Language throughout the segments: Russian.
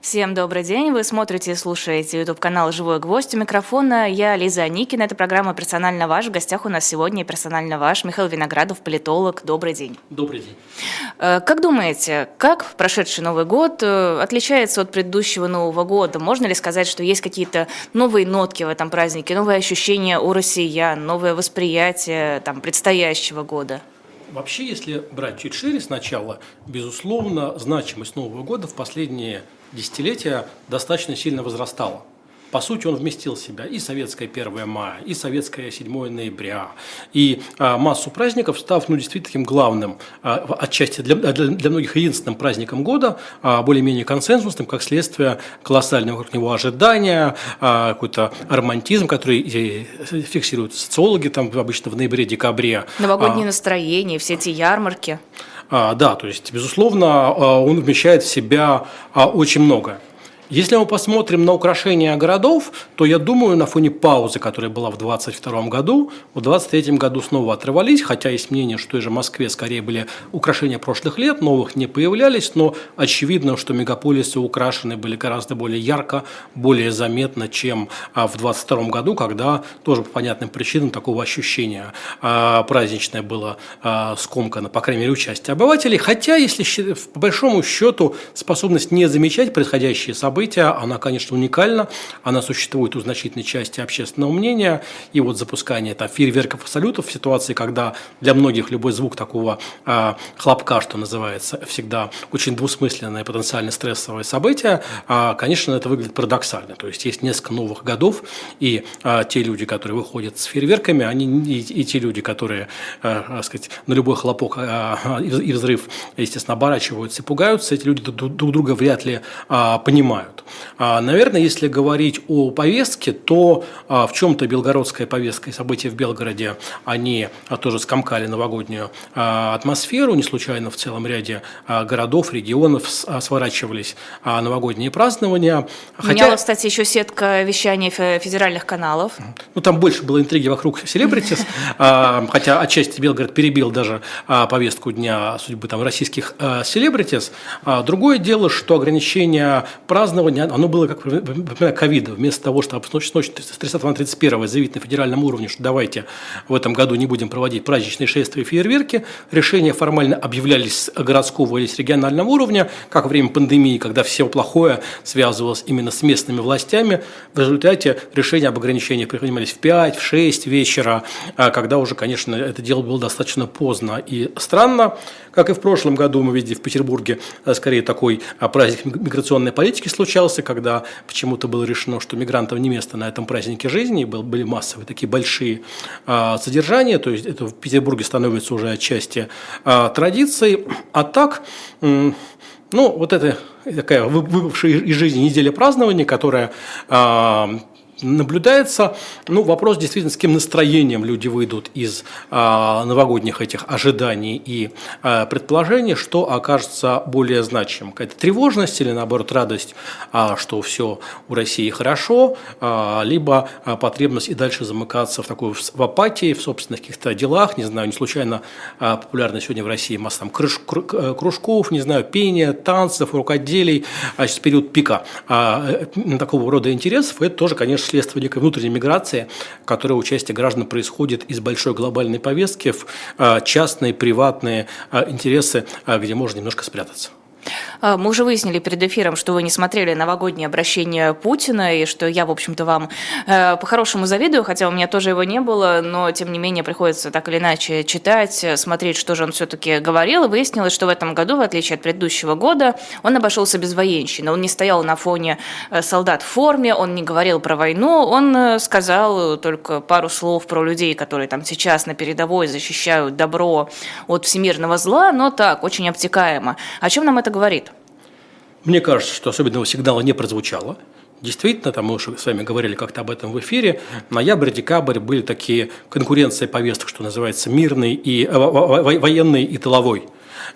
Всем добрый день. Вы смотрите и слушаете YouTube-канал «Живой гвоздь». У микрофона я, Лиза Никина. Это программа «Персонально ваш». В гостях у нас сегодня «Персонально ваш» Михаил Виноградов, политолог. Добрый день. Добрый день. Э, как думаете, как прошедший Новый год э, отличается от предыдущего Нового года? Можно ли сказать, что есть какие-то новые нотки в этом празднике, новые ощущения у россиян, новое восприятие там, предстоящего года? Вообще, если брать чуть шире сначала, безусловно, значимость Нового года в последние десятилетия достаточно сильно возрастала. По сути, он вместил в себя и советское 1 мая, и советское 7 ноября, и а, массу праздников, став ну, действительно таким главным, а, отчасти для, для, для многих единственным праздником года, а, более-менее консенсусным, как следствие колоссального вокруг него ожидания, а, какой-то романтизм, который фиксируют социологи там обычно в ноябре-декабре. Новогоднее а, настроение, все эти ярмарки. А, да, то есть, безусловно, а, он вмещает в себя а, очень многое. Если мы посмотрим на украшения городов, то я думаю, на фоне паузы, которая была в 2022 году, в 2023 году снова отрывались, хотя есть мнение, что и же Москве скорее были украшения прошлых лет, новых не появлялись, но очевидно, что мегаполисы украшены были гораздо более ярко, более заметно, чем а, в 2022 году, когда тоже по понятным причинам такого ощущения а, праздничное было а, скомкано, по крайней мере, участие обывателей. Хотя, если по большому счету способность не замечать происходящие события, события, она, конечно, уникальна, она существует у значительной части общественного мнения, и вот запускание там, фейерверков и салютов в ситуации, когда для многих любой звук такого э, хлопка, что называется, всегда очень двусмысленное потенциально стрессовое событие, э, конечно, это выглядит парадоксально, то есть есть несколько новых годов, и э, те люди, которые выходят с фейерверками, они и, и те люди, которые, э, сказать, на любой хлопок э, и взрыв, естественно, оборачиваются и пугаются, эти люди друг друга вряд ли э, понимают знают. А, наверное, если говорить о повестке, то а, в чем-то белгородская повестка и события в Белгороде, они а, тоже скомкали новогоднюю атмосферу. Не случайно в целом ряде городов, регионов сворачивались новогодние празднования. Хотя... Меняла, кстати, еще сетка вещания федеральных каналов. Ну, там больше было интриги вокруг селебритис, хотя отчасти Белгород перебил даже повестку дня судьбы там российских селебритис. Другое дело, что ограничения празднования празднование, оно было как во ковида. Вместо того, чтобы с ночи с 30 на 31 заявить на федеральном уровне, что давайте в этом году не будем проводить праздничные шествия и фейерверки, решения формально объявлялись городского или с регионального уровня, как во время пандемии, когда все плохое связывалось именно с местными властями. В результате решения об ограничениях принимались в 5, в 6 вечера, а когда уже, конечно, это дело было достаточно поздно и странно. Как и в прошлом году мы видели в Петербурге э, скорее такой а, праздник миграционной политики случался, когда почему-то было решено, что мигрантов не место на этом празднике жизни, были массовые такие большие а, содержания, то есть это в Петербурге становится уже отчасти а, традицией. А так, ну, вот это такая выпавшая из жизни неделя празднования, которая наблюдается. Ну, вопрос действительно, с каким настроением люди выйдут из а, новогодних этих ожиданий и а, предположений, что окажется более значимым. Какая-то тревожность или, наоборот, радость, а, что все у России хорошо, а, либо а, потребность и дальше замыкаться в такой в апатии, в собственных каких-то делах, не знаю, не случайно а, популярна сегодня в России масса там, крыш, э, кружков, не знаю, пения, танцев, рукоделий, а сейчас период пика э, такого рода интересов, это тоже, конечно, следствие некой внутренней миграции, которая участие граждан происходит из большой глобальной повестки в а, частные, приватные а, интересы, а, где можно немножко спрятаться. А, мы уже выяснили перед эфиром, что вы не смотрели новогоднее обращение Путина, и что я, в общем-то, вам э, по-хорошему завидую, хотя у меня тоже его не было, но, тем не менее, приходится так или иначе читать, смотреть, что же он все-таки говорил, и выяснилось, что в этом году, в отличие от предыдущего года, он обошелся без военщины, он не стоял на фоне э, солдат в форме, он не говорил про войну, он э, сказал только пару слов про людей, которые там сейчас на передовой защищают добро от всемирного зла, но так, очень обтекаемо. О чем нам это говорит? Мне кажется, что особенного сигнала не прозвучало. Действительно, там мы уже с вами говорили как-то об этом в эфире, ноябрь, декабрь были такие конкуренции повесток, что называется, мирный и э, военный и тыловой.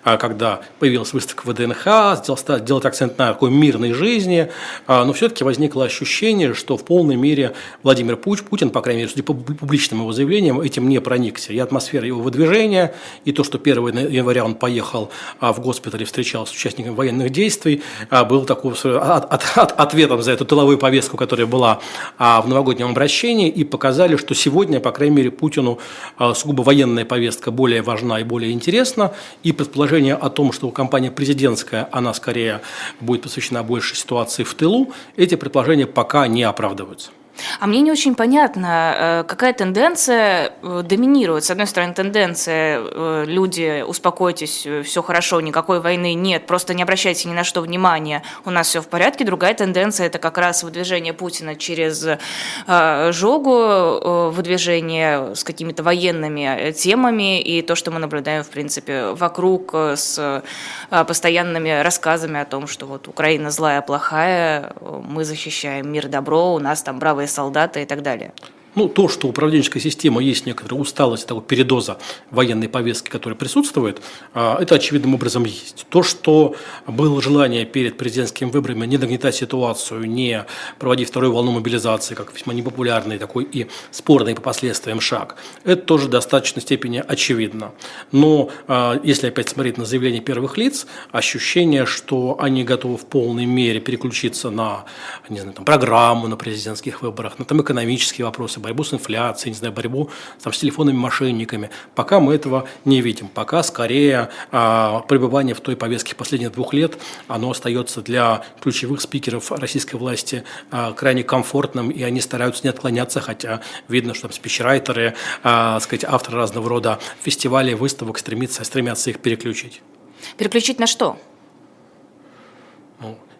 Когда появилась выставка ВДНХ, сделал, делать акцент на такой мирной жизни, но все-таки возникло ощущение, что в полной мере Владимир Путин, по крайней мере, судя по публичным его заявлениям, этим не проникся. И атмосфера его выдвижения, и то, что 1 января он поехал в госпитале, встречался с участниками военных действий, был такой от, ответом за эту тыловую повестку, которая была в новогоднем обращении, и показали, что сегодня, по крайней мере, Путину сугубо военная повестка более важна и более интересна, и предположение о том, что компания президентская, она скорее будет посвящена больше ситуации в тылу, эти предположения пока не оправдываются. А мне не очень понятно, э, какая тенденция э, доминирует. С одной стороны, тенденция э, люди, успокойтесь, все хорошо, никакой войны нет, просто не обращайте ни на что внимания, у нас все в порядке. Другая тенденция – это как раз выдвижение Путина через жогу, выдвижение с какими-то военными темами и то, что мы наблюдаем, в принципе, вокруг с постоянными рассказами о том, что вот Украина злая, плохая, мы защищаем мир, добро, у нас там бравые солдаты и так далее. Ну, то, что управленческая система есть некоторая усталость, такой передоза военной повестки, которая присутствует, а, это очевидным образом есть. То, что было желание перед президентскими выборами не нагнетать ситуацию, не проводить вторую волну мобилизации, как весьма непопулярный такой и спорный по последствиям шаг, это тоже в достаточной степени очевидно. Но а, если опять смотреть на заявления первых лиц, ощущение, что они готовы в полной мере переключиться на не знаю, там, программу на президентских выборах, на там, экономические вопросы, борьбу с инфляцией, не знаю, борьбу там, с телефонными мошенниками. Пока мы этого не видим. Пока скорее а, пребывание в той повестке последних двух лет, оно остается для ключевых спикеров российской власти а, крайне комфортным, и они стараются не отклоняться, хотя видно, что там спичрайтеры, а, сказать, авторы разного рода фестивалей, выставок стремятся, стремятся их переключить. Переключить на что?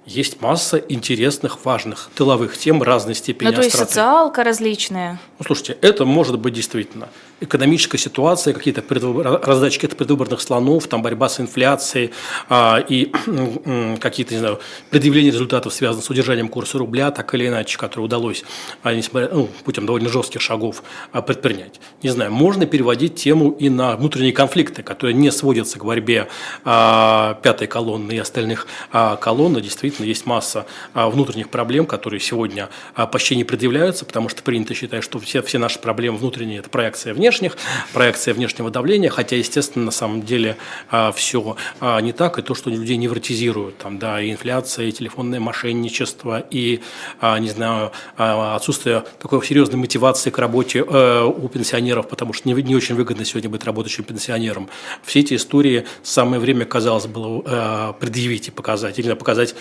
Есть масса интересных, важных тыловых тем разной степени Ну, то есть социалка различная. Ну, слушайте, это может быть действительно экономическая ситуация, какие-то предвыбор... раздачи каких-то предвыборных слонов, там борьба с инфляцией а, и какие-то, не знаю, предъявления результатов, связанных с удержанием курса рубля, так или иначе, которые удалось, а, несмотря, ну, путем довольно жестких шагов а, предпринять. Не знаю, можно переводить тему и на внутренние конфликты, которые не сводятся к борьбе а, пятой колонны и остальных а, колонн. Действительно, есть масса а, внутренних проблем, которые сегодня а, почти не предъявляются, потому что принято считать, что все, все наши проблемы внутренние – это проекция внешняя внешних, проекция внешнего давления, хотя, естественно, на самом деле а, все а, не так, и то, что людей невротизируют, там, да, и инфляция, и телефонное мошенничество, и, а, не знаю, отсутствие такой серьезной мотивации к работе э, у пенсионеров, потому что не, очень выгодно сегодня быть работающим пенсионером. Все эти истории самое время, казалось, было э, предъявить и показать, или показать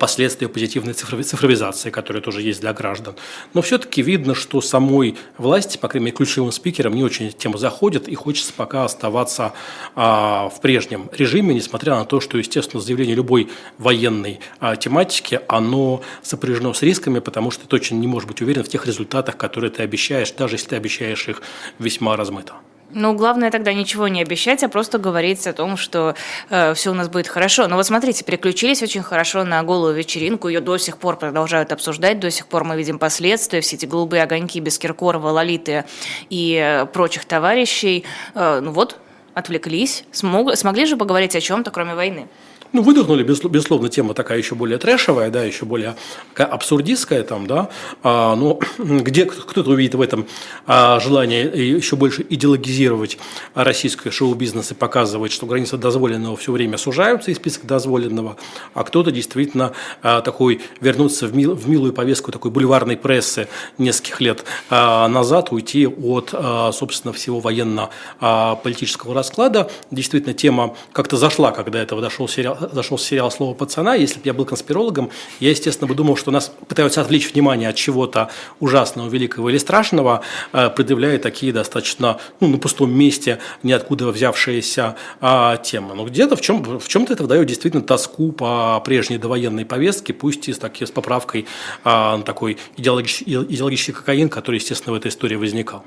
последствия позитивной цифровизации, которая тоже есть для граждан. Но все-таки видно, что самой власти, по крайней мере, ключевым спикером, спикерам не очень тема заходит, и хочется пока оставаться а, в прежнем режиме, несмотря на то, что, естественно, заявление любой военной а, тематики, оно сопряжено с рисками, потому что ты точно не можешь быть уверен в тех результатах, которые ты обещаешь, даже если ты обещаешь их весьма размыто. Ну, главное тогда ничего не обещать, а просто говорить о том, что э, все у нас будет хорошо. Но вот смотрите, переключились очень хорошо на голую вечеринку, ее до сих пор продолжают обсуждать, до сих пор мы видим последствия, все эти голубые огоньки без Киркорова, Лолиты и э, прочих товарищей. Э, ну вот, отвлеклись, смог, смогли же поговорить о чем-то, кроме войны. Ну, выдохнули, безусловно, тема такая еще более трэшевая, да, еще более абсурдистская там, да, а, но где кто-то увидит в этом а, желание еще больше идеологизировать российское шоу-бизнес и показывать, что границы дозволенного все время сужаются из списка дозволенного, а кто-то действительно а, такой вернуться в, мил, в милую повестку такой бульварной прессы нескольких лет а, назад, уйти от, а, собственно, всего военно-политического расклада. Действительно, тема как-то зашла, когда этого дошел сериал зашел сериал «Слово пацана», если бы я был конспирологом, я, естественно, бы думал, что нас пытаются отвлечь внимание от чего-то ужасного, великого или страшного, э, предъявляя такие достаточно ну, на пустом месте, ниоткуда взявшиеся а, темы. Но где-то в, чем, в чем-то это дает действительно тоску по прежней довоенной повестке, пусть и с, таки, с поправкой а, на такой идеологический, идеологический кокаин, который, естественно, в этой истории возникал.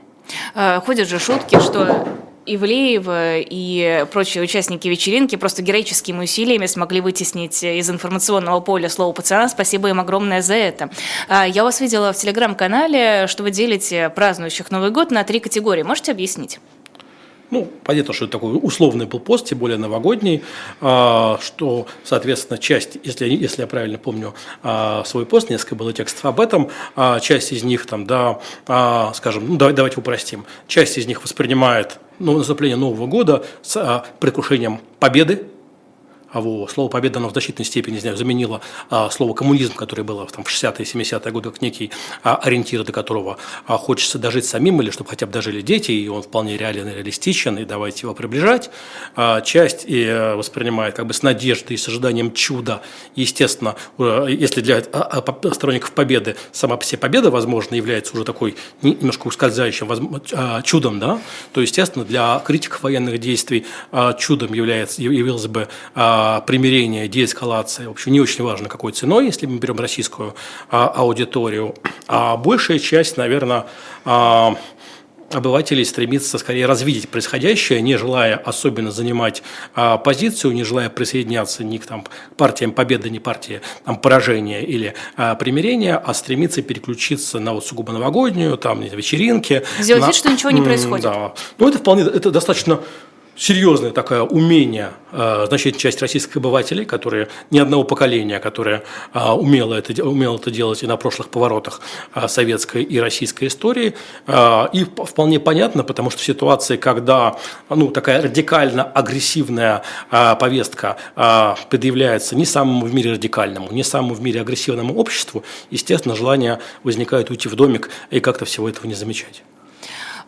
Э, ходят же шутки, что Ивлеева и прочие участники вечеринки просто героическими усилиями смогли вытеснить из информационного поля слово пацана. Спасибо им огромное за это. А, я вас видела в телеграм-канале, что вы делите празднующих Новый год на три категории. Можете объяснить? Ну, понятно, что это такой условный был пост, тем более новогодний, а, что, соответственно, часть, если, если я правильно помню а, свой пост, несколько было текстов об этом, часть из них, там, да, скажем, ну, давайте упростим, часть из них воспринимает наступление Нового года с предвкушением победы, а во, слово «победа» оно в значительной степени, не знаю, заменило а, слово «коммунизм», которое было там, в 60-е 70-е годы, как некий а, ориентир, до которого а, хочется дожить самим, или чтобы хотя бы дожили дети, и он вполне реален и реалистичен, и давайте его приближать. А, часть и, а, воспринимает как бы с надеждой и с ожиданием чуда. Естественно, если для а, а, сторонников победы сама по себе победа, возможно, является уже такой немножко ускользающим а, чудом, да, то, естественно, для критиков военных действий а, чудом является, явилось бы а, примирение, деэскалация, в общем, не очень важно какой ценой, если мы берем российскую а, аудиторию. А большая часть, наверное, а, обывателей стремится скорее развидеть происходящее, не желая особенно занимать а, позицию, не желая присоединяться ни к там, партиям победы, ни партии там, поражения или а, примирения, а стремится переключиться на вот сугубо новогоднюю, там, вечеринки. Сделать на... вид, что ничего не происходит. Да. Ну, это вполне, это достаточно серьезное такое умение э, значительная часть российских обывателей, которые ни одного поколения, которое э, умело, это, умело это делать и на прошлых поворотах э, советской и российской истории. И вполне понятно, потому что в ситуации, когда ну, такая радикально агрессивная повестка предъявляется не самому в мире радикальному, не самому в мире агрессивному обществу, естественно, желание возникает уйти в домик и как-то всего этого не замечать.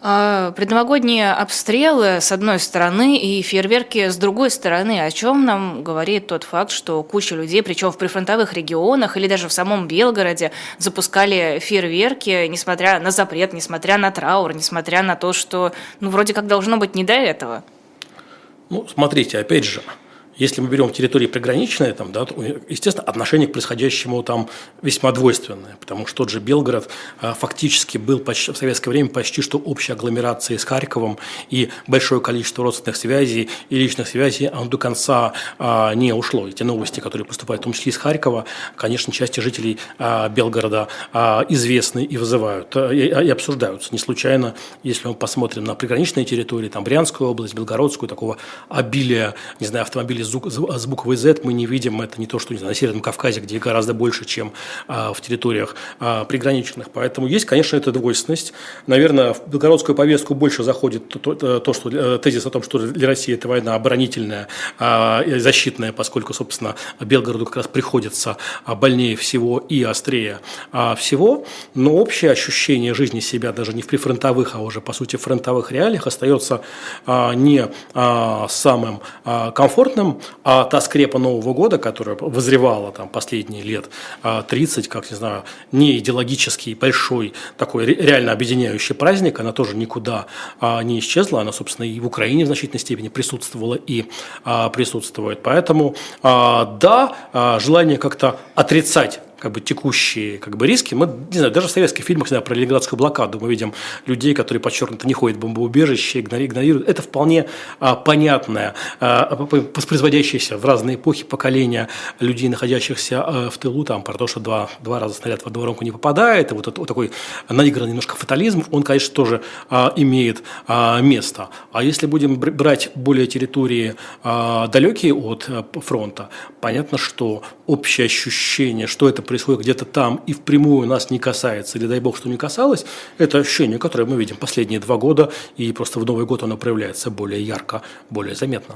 А, предновогодние обстрелы с одной стороны и фейерверки с другой стороны. О чем нам говорит тот факт, что куча людей, причем в прифронтовых регионах или даже в самом Белгороде, запускали фейерверки, несмотря на запрет, несмотря на траур, несмотря на то, что ну, вроде как должно быть не до этого. Ну, смотрите, опять же, если мы берем территории приграничные, там, да, то, естественно, отношение к происходящему там весьма двойственное, потому что тот же Белгород а, фактически был почти, в советское время почти что общей агломерацией с Харьковом, и большое количество родственных связей и личных связей оно до конца а, не ушло. Эти новости, которые поступают, в том числе из Харькова, конечно, части жителей а, Белгорода а, известны и вызывают, а, и, и обсуждаются. Не случайно, если мы посмотрим на приграничные территории, там Брянскую область, Белгородскую, такого обилия, не знаю, автомобилей с, буквой Z мы не видим, это не то, что не знаю, на Северном Кавказе, где гораздо больше, чем а, в территориях а, приграничных. Поэтому есть, конечно, эта двойственность. Наверное, в белгородскую повестку больше заходит то, то, то что э, тезис о том, что для России это война оборонительная, а, защитная, поскольку, собственно, Белгороду как раз приходится а, больнее всего и острее а, всего. Но общее ощущение жизни себя даже не в прифронтовых, а уже, по сути, фронтовых реалиях остается а, не а, самым а, а та скрепа Нового года, которая возревала там последние лет 30, а, как, не знаю, не идеологический, большой, такой реально объединяющий праздник, она тоже никуда а, не исчезла, она, собственно, и в Украине в значительной степени присутствовала и а, присутствует. Поэтому, да, желание как-то отрицать как бы текущие как бы риски. Мы, не знаю, даже в советских фильмах, знаю, про Ленинградскую блокаду мы видим людей, которые подчеркнуто не ходят в бомбоубежище, игнорируют. Это вполне а, понятное, а, воспроизводящееся в разные эпохи поколения людей, находящихся а, в тылу, там, про то, что два, два раза снаряд в воронку не попадает, и вот, это, вот такой наигранный немножко фатализм, он, конечно, тоже а, имеет а, место. А если будем брать более территории а, далекие от а, фронта, понятно, что общее ощущение, что это происходит где-то там и впрямую нас не касается, или дай бог, что не касалось, это ощущение, которое мы видим последние два года, и просто в Новый год оно проявляется более ярко, более заметно.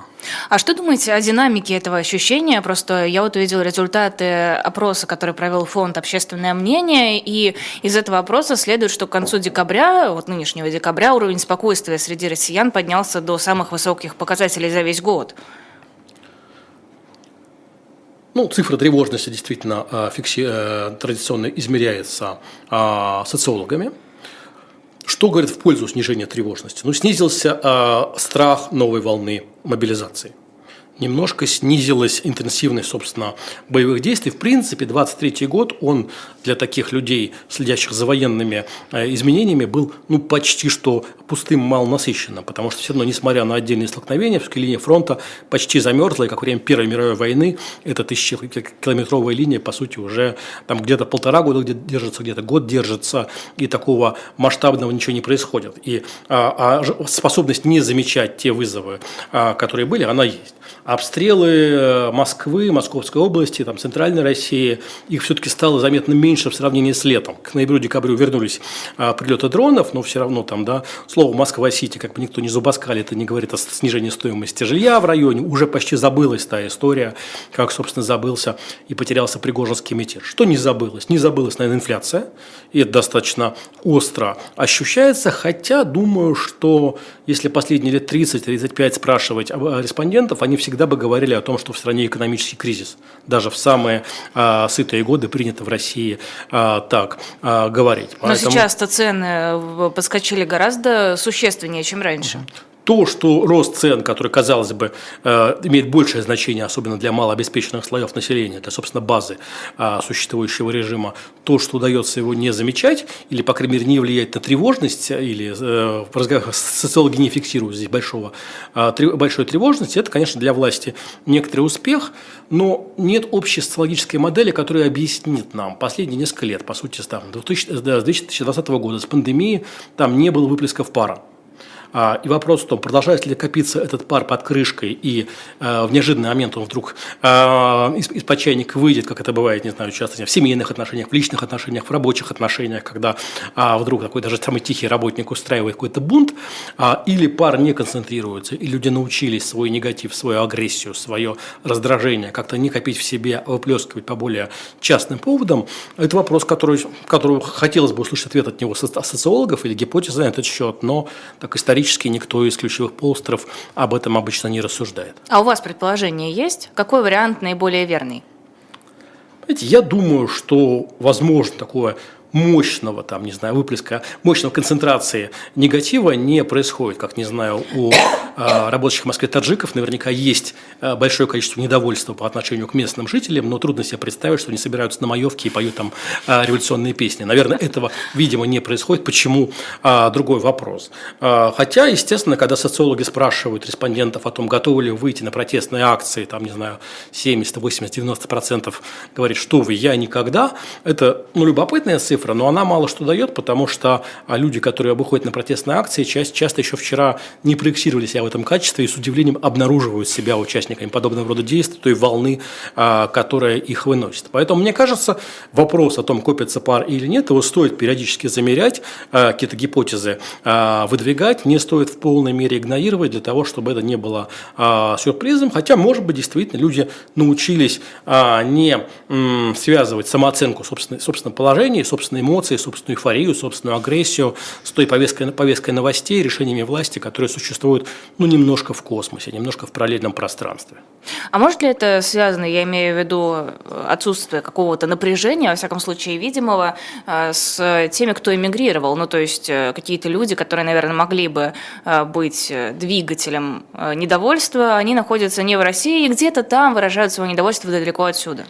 А что думаете о динамике этого ощущения? Просто я вот увидела результаты опроса, который провел фонд «Общественное мнение», и из этого опроса следует, что к концу декабря, вот нынешнего декабря, уровень спокойствия среди россиян поднялся до самых высоких показателей за весь год. Ну, цифра тревожности действительно а, фикси... Э, традиционно измеряется а, социологами. Что говорит в пользу снижения тревожности? Ну, снизился э, страх новой волны мобилизации. Немножко снизилась интенсивность, собственно, боевых действий. В принципе, 23 год, он для таких людей, следящих за военными э, изменениями, был ну, почти что пустым, малонасыщенным, потому что все равно, несмотря на отдельные столкновения, все-таки линия фронта почти замерзла, и как время Первой мировой войны эта тысячекилометровая линия, по сути, уже там где-то полтора года где держится, где-то год держится, и такого масштабного ничего не происходит. И а, а способность не замечать те вызовы, а, которые были, она есть обстрелы э, Москвы, Московской области, там, Центральной России, их все-таки стало заметно меньше в сравнении с летом. К ноябрю-декабрю вернулись а, прилеты дронов, но все равно там, да, слово Москва-Сити, как бы никто не зубаскали, это не говорит о снижении стоимости жилья в районе, уже почти забылась та история, как, собственно, забылся и потерялся Пригожинский мятеж. Что не забылось? Не забылась, наверное, инфляция, и это достаточно остро ощущается, хотя думаю, что если последние лет 30-35 спрашивать респондентов, они всегда бы говорили о том, что в стране экономический кризис. Даже в самые а, сытые годы принято в России а, так а, говорить. Но Поэтому... сейчас-то цены э, подскочили гораздо существеннее, чем раньше то, что рост цен, который, казалось бы, э, имеет большее значение, особенно для малообеспеченных слоев населения, для, собственно, базы а, существующего режима, то, что удается его не замечать, или, по крайней мере, не влиять на тревожность, или э, социологи не фиксируют здесь большого, а, большой тревожности, это, конечно, для власти некоторый успех, но нет общей социологической модели, которая объяснит нам последние несколько лет, по сути, с 2020 года, с пандемией, там не было выплесков пара. А, и вопрос в том, продолжает ли копиться этот пар под крышкой, и э, в неожиданный момент он вдруг э, из, из чайника выйдет, как это бывает, не знаю, часто в семейных отношениях, в личных отношениях, в рабочих отношениях, когда а, вдруг такой даже самый тихий работник устраивает какой-то бунт, а, или пар не концентрируется, и люди научились свой негатив, свою агрессию, свое раздражение как-то не копить в себе, а выплескивать по более частным поводам, это вопрос, который, который хотелось бы услышать ответ от него социологов или гипотезы на этот счет, но так исторически исторически никто из ключевых полстеров об этом обычно не рассуждает. А у вас предположение есть? Какой вариант наиболее верный? Знаете, я думаю, что возможно такое мощного, там, не знаю, выплеска, мощного концентрации негатива не происходит. Как, не знаю, у рабочих в Москве таджиков наверняка есть э, большое количество недовольства по отношению к местным жителям, но трудно себе представить, что они собираются на маевке и поют там э, революционные песни. Наверное, этого, видимо, не происходит. Почему? Другой вопрос. Хотя, естественно, когда социологи спрашивают респондентов о том, готовы ли выйти на протестные акции, там, не знаю, 70, 80, 90 процентов говорит, что вы, я никогда, это, ну, любопытная цифра, но она мало что дает, потому что а, люди, которые выходят на протестные акции, часть, часто еще вчера не проектировали себя этом качестве и с удивлением обнаруживают себя участниками подобного рода действий, той волны, а, которая их выносит. Поэтому, мне кажется, вопрос о том, копится пар или нет, его стоит периодически замерять, а, какие-то гипотезы выдвигать, не стоит в полной мере игнорировать для того, чтобы это не было сюрпризом, хотя, может быть, действительно люди научились не связывать самооценку собственного, собственного положения, собственные эмоции, собственную эйфорию, собственную агрессию с той повесткой, повесткой новостей, решениями власти, которые существуют ну, немножко в космосе, немножко в параллельном пространстве. А может ли это связано, я имею в виду э, отсутствие какого-то напряжения, во всяком случае видимого, э, с теми, кто эмигрировал? Ну, то есть э, какие-то люди, которые, наверное, могли бы быть двигателем недовольства, они находятся не в России, и где-то там выражают свое недовольство далеко отсюда.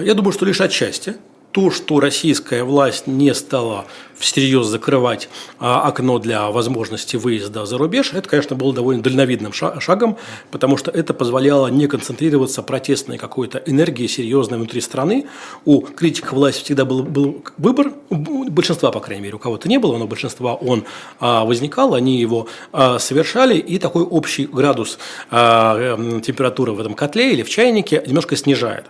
Я думаю, что лишь отчасти то, что российская власть не стала всерьез закрывать а, окно для возможности выезда за рубеж, это, конечно, было довольно дальновидным шагом, потому что это позволяло не концентрироваться протестной какой-то энергии серьезной внутри страны. У критиков власти всегда был, был выбор, большинства, по крайней мере, у кого-то не было, но большинства он а, возникал, они его а, совершали, и такой общий градус а, температуры в этом котле или в чайнике немножко снижает.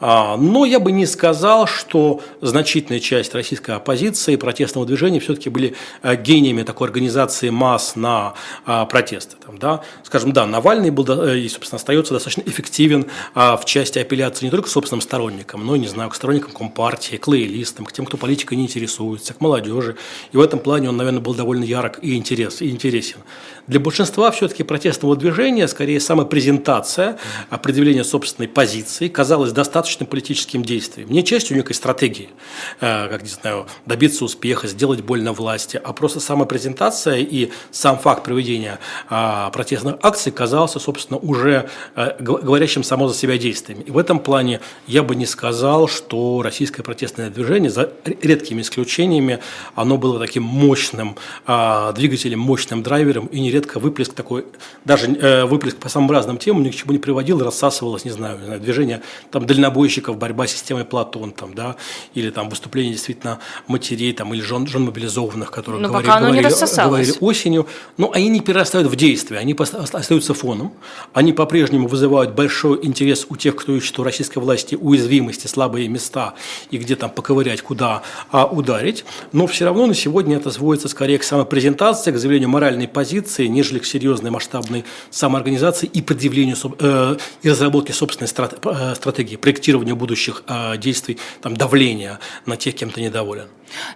Но я бы не сказал, что значительная часть российской оппозиции протестного движения все-таки были а, гениями такой организации масс на а, протесты. Там, да? Скажем, да, Навальный был и, собственно, остается достаточно эффективен в части апелляции не только собственным сторонникам, но и, не знаю, к сторонникам Компартии, к лоялистам, к тем, кто политикой не интересуется, к молодежи. И в этом плане он, наверное, был довольно ярок и, интерес, и интересен. Для большинства все-таки протестного движения, скорее, самая презентация, определение собственной позиции казалось достаточным политическим действием, не частью некой стратегии, э, как, не знаю, добиться успеха, сделать больно власти, а просто сама презентация и сам факт проведения а, протестных акций казался, собственно, уже э, говорящим само за себя действиями. И в этом плане я бы не сказал, что российское протестное движение, за редкими исключениями, оно было таким мощным а, двигателем, мощным драйвером, и нередко выплеск такой, даже э, выплеск по самым разным темам ни к чему не приводил, рассасывалось, не знаю, движение там, дальнобойщиков, борьба с системой Платон, там, да, или там выступление действительно матерей там, или жен, жен мобилизованных, которые Но говорили, говорили, говорили осенью. Но они не перерастают в действие, они остаются фоном, они по-прежнему вызывают большой интерес у тех, кто ищет у российской власти уязвимости, слабые места и где там поковырять, куда а, ударить. Но все равно на сегодня это сводится скорее к самопрезентации, к заявлению моральной позиции, нежели к серьезной масштабной самоорганизации и предъявлению э, и разработке собственной э, стратегии, проектированию будущих э, действий, там, давления на тех, кем ты недоволен.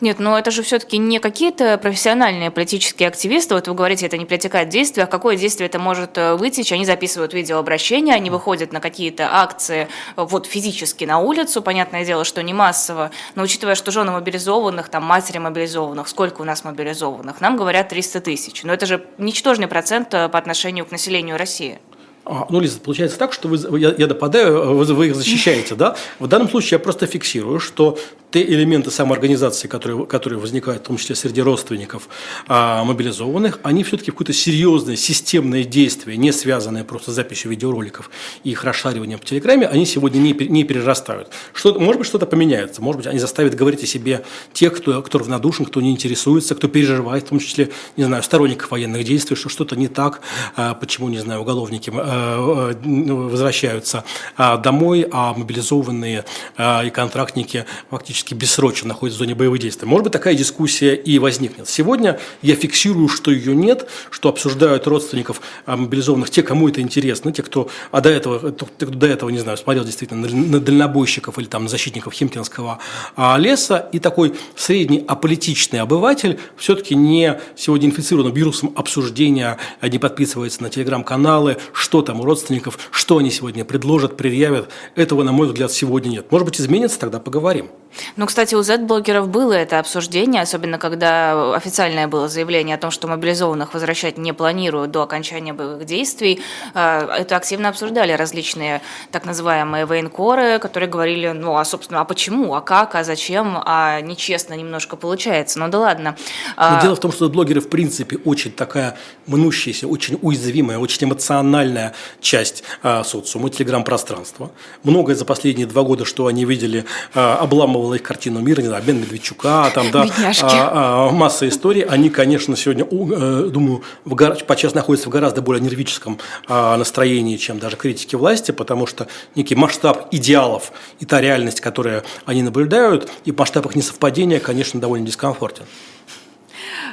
Нет, но это же все-таки не какие-то профессиональные политические активисты. Вот вы говорите, это не протекает действие. А какое действие это может э, вытечь? Они записывают видеообращения, они выходят на какие-то акции э, вот физически на улицу. Понятное дело, что не массово. Но учитывая, что жены мобилизованных, там матери мобилизованных, сколько у нас мобилизованных? Нам говорят 300 тысяч. Но это же ничтожный процент э, по отношению к населению России. А, ну, Лиза, получается так, что вы, я, я допадаю, вы, вы их защищаете, да? В данном случае я просто фиксирую, что те элементы самоорганизации, которые, которые возникают, в том числе среди родственников а, мобилизованных, они все-таки какое-то серьезное, системное действие, не связанное просто с записью видеороликов и их расшариванием в Телеграме, они сегодня не, не перерастают. Что, может быть, что-то поменяется, может быть, они заставят говорить о себе тех, кто, кто равнодушен, кто не интересуется, кто переживает, в том числе, не знаю, сторонников военных действий, что что-то не так, а, почему, не знаю, уголовники а, а, возвращаются а, домой, а мобилизованные а, и контрактники фактически практически бессрочно находится в зоне боевых действий. Может быть, такая дискуссия и возникнет. Сегодня я фиксирую, что ее нет, что обсуждают родственников а, мобилизованных, те, кому это интересно, те, кто, а до этого, кто до этого, не знаю, смотрел действительно на дальнобойщиков или там защитников Химкинского а, леса, и такой средний аполитичный обыватель все-таки не сегодня инфицирован вирусом обсуждения, а не подписывается на телеграм-каналы, что там у родственников, что они сегодня предложат, предъявят. Этого, на мой взгляд, сегодня нет. Может быть, изменится, тогда поговорим. Ну, кстати, у Z-блогеров было это обсуждение, особенно когда официальное было заявление о том, что мобилизованных возвращать не планируют до окончания боевых действий. А, это активно обсуждали различные так называемые военкоры, которые говорили, ну, а, собственно, а почему, а как, а зачем, а нечестно немножко получается. Ну, да ладно. Но а, дело в том, что блогеры, в принципе, очень такая мнущаяся, очень уязвимая, очень эмоциональная часть социума, телеграм-пространства. Многое за последние два года, что они видели, обламывало обламывала их картину мира, не знаю, обмен Медведчука, там, да, а, а, масса историй. Они, конечно, сегодня, э, думаю, в, подчас находятся в гораздо более нервическом а, настроении, чем даже критики власти, потому что некий масштаб идеалов и та реальность, которую они наблюдают, и масштаб их несовпадения, конечно, довольно дискомфортен.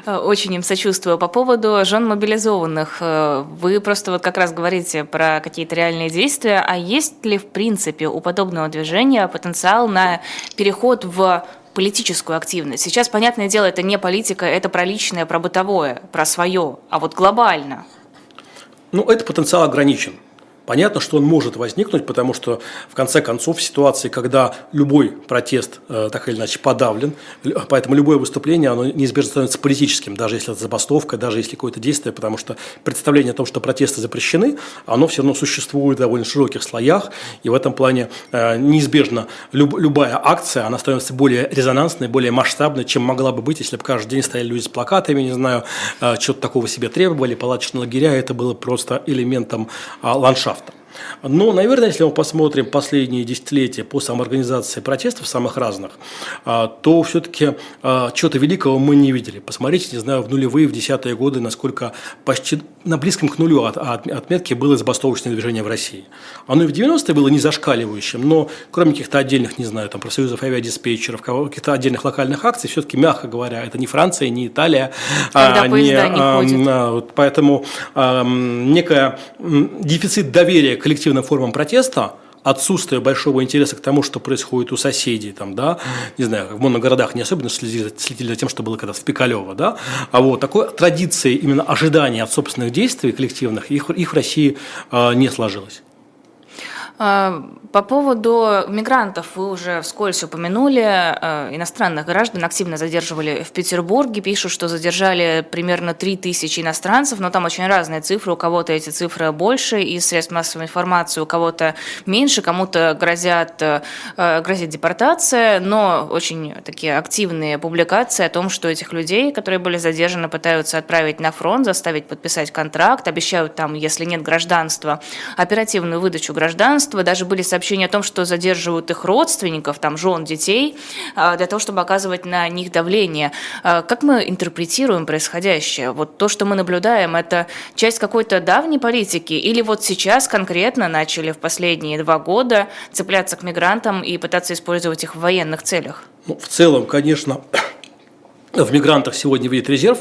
Э, очень им сочувствую. По поводу жен мобилизованных, э, вы просто вот как раз говорите про какие-то реальные действия, а есть ли в принципе у подобного движения потенциал на переход в политическую активность. Сейчас, понятное дело, это не политика, это про личное, про бытовое, про свое, а вот глобально. Ну, это потенциал ограничен. Понятно, что он может возникнуть, потому что в конце концов в ситуации, когда любой протест э, так или иначе подавлен, поэтому любое выступление, оно неизбежно становится политическим, даже если это забастовка, даже если какое-то действие, потому что представление о том, что протесты запрещены, оно все равно существует в довольно широких слоях, и в этом плане э, неизбежно люб, любая акция, она становится более резонансной, более масштабной, чем могла бы быть, если бы каждый день стояли люди с плакатами, не знаю, э, что-то такого себе требовали, палаточные лагеря, это было просто элементом э, ландшафта. Но, наверное, если мы посмотрим последние десятилетия по самоорганизации протестов самых разных, а, то все-таки а, чего-то великого мы не видели. Посмотрите, не знаю, в нулевые, в десятые годы, насколько почти на близком к нулю от, от отметки было забастовочное движение в России. Оно и в 90-е было не зашкаливающим, но кроме каких-то отдельных, не знаю, там, профсоюзов авиадиспетчеров, каких-то отдельных локальных акций, все-таки, мягко говоря, это не Франция, не Италия. Когда а, не, не ходят. А, поэтому а, некая дефицит доверия коллективным формам протеста, отсутствие большого интереса к тому, что происходит у соседей, там, да, не знаю, в моногородах не особенно следили, следили за тем, что было когда в Пикалево, да, а вот такой традиции именно ожидания от собственных действий коллективных, их, их в России э, не сложилось. А, по поводу мигрантов вы уже вскользь упомянули. А, иностранных граждан активно задерживали в Петербурге. Пишут, что задержали примерно 3000 иностранцев, но там очень разные цифры. У кого-то эти цифры больше из средств массовой информации, у кого-то меньше, кому-то грозят, а, грозит депортация, но очень такие активные публикации о том, что этих людей, которые были задержаны, пытаются отправить на фронт, заставить подписать контракт, обещают там, если нет гражданства, оперативную выдачу гражданства, государства. Даже были сообщения о том, что задерживают их родственников, там, жен, детей, а, для того, чтобы оказывать на них давление. А, как мы интерпретируем происходящее? Вот то, что мы наблюдаем, это часть какой-то давней политики? Или вот сейчас конкретно начали в последние два года цепляться к мигрантам и пытаться использовать их в военных целях? Ну, в целом, конечно, в мигрантах сегодня видит резерв,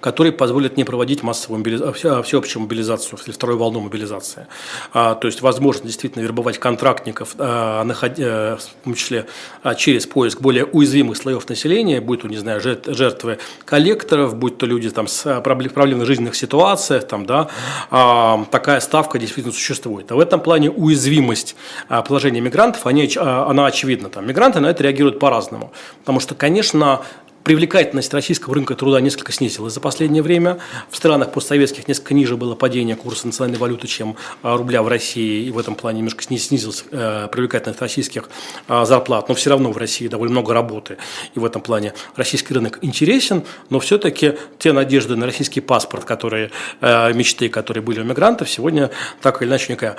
который позволит не проводить массовую мобилизацию, всеобщую мобилизацию, вторую волну мобилизации. А, то есть, возможно действительно вербовать контрактников, а, находя, в том числе а, через поиск более уязвимых слоев населения, будь то, не знаю, жертвы коллекторов, будь то люди там, с проблемных жизненных ситуациях, там, да, а, такая ставка действительно существует. А в этом плане уязвимость а, положения мигрантов, они, а, она очевидна. Там, мигранты на это реагируют по-разному. Потому что, конечно, Привлекательность российского рынка труда несколько снизилась за последнее время. В странах постсоветских несколько ниже было падение курса национальной валюты, чем а, рубля в России. И в этом плане немножко снизилась э, привлекательность российских а, зарплат. Но все равно в России довольно много работы. И в этом плане российский рынок интересен. Но все-таки те надежды на российский паспорт, которые, э, мечты, которые были у мигрантов, сегодня так или иначе некая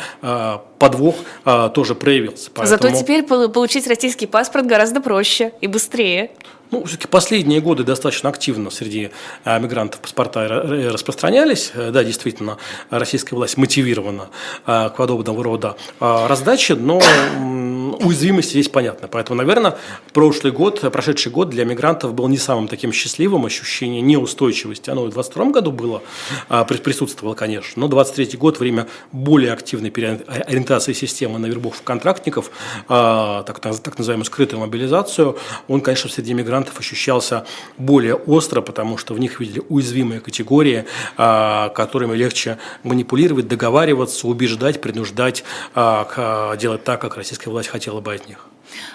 подвох тоже проявился. Поэтому... Зато теперь получить российский паспорт гораздо проще и быстрее. Ну, все-таки последние годы достаточно активно среди а, мигрантов паспорта распространялись. Э, да, действительно, российская власть мотивирована а, к подобного рода а, раздаче, но уязвимость здесь понятна. Поэтому, наверное, прошлый год, прошедший год для мигрантов был не самым таким счастливым. Ощущение неустойчивости, оно в 2022 году было, присутствовало, конечно. Но 2023 год, время более активной ориентации системы на вербовку контрактников, так, так называемую скрытую мобилизацию, он, конечно, среди мигрантов ощущался более остро, потому что в них видели уязвимые категории, а, которыми легче манипулировать, договариваться, убеждать, принуждать а, делать так, как российская власть хотела бы от них.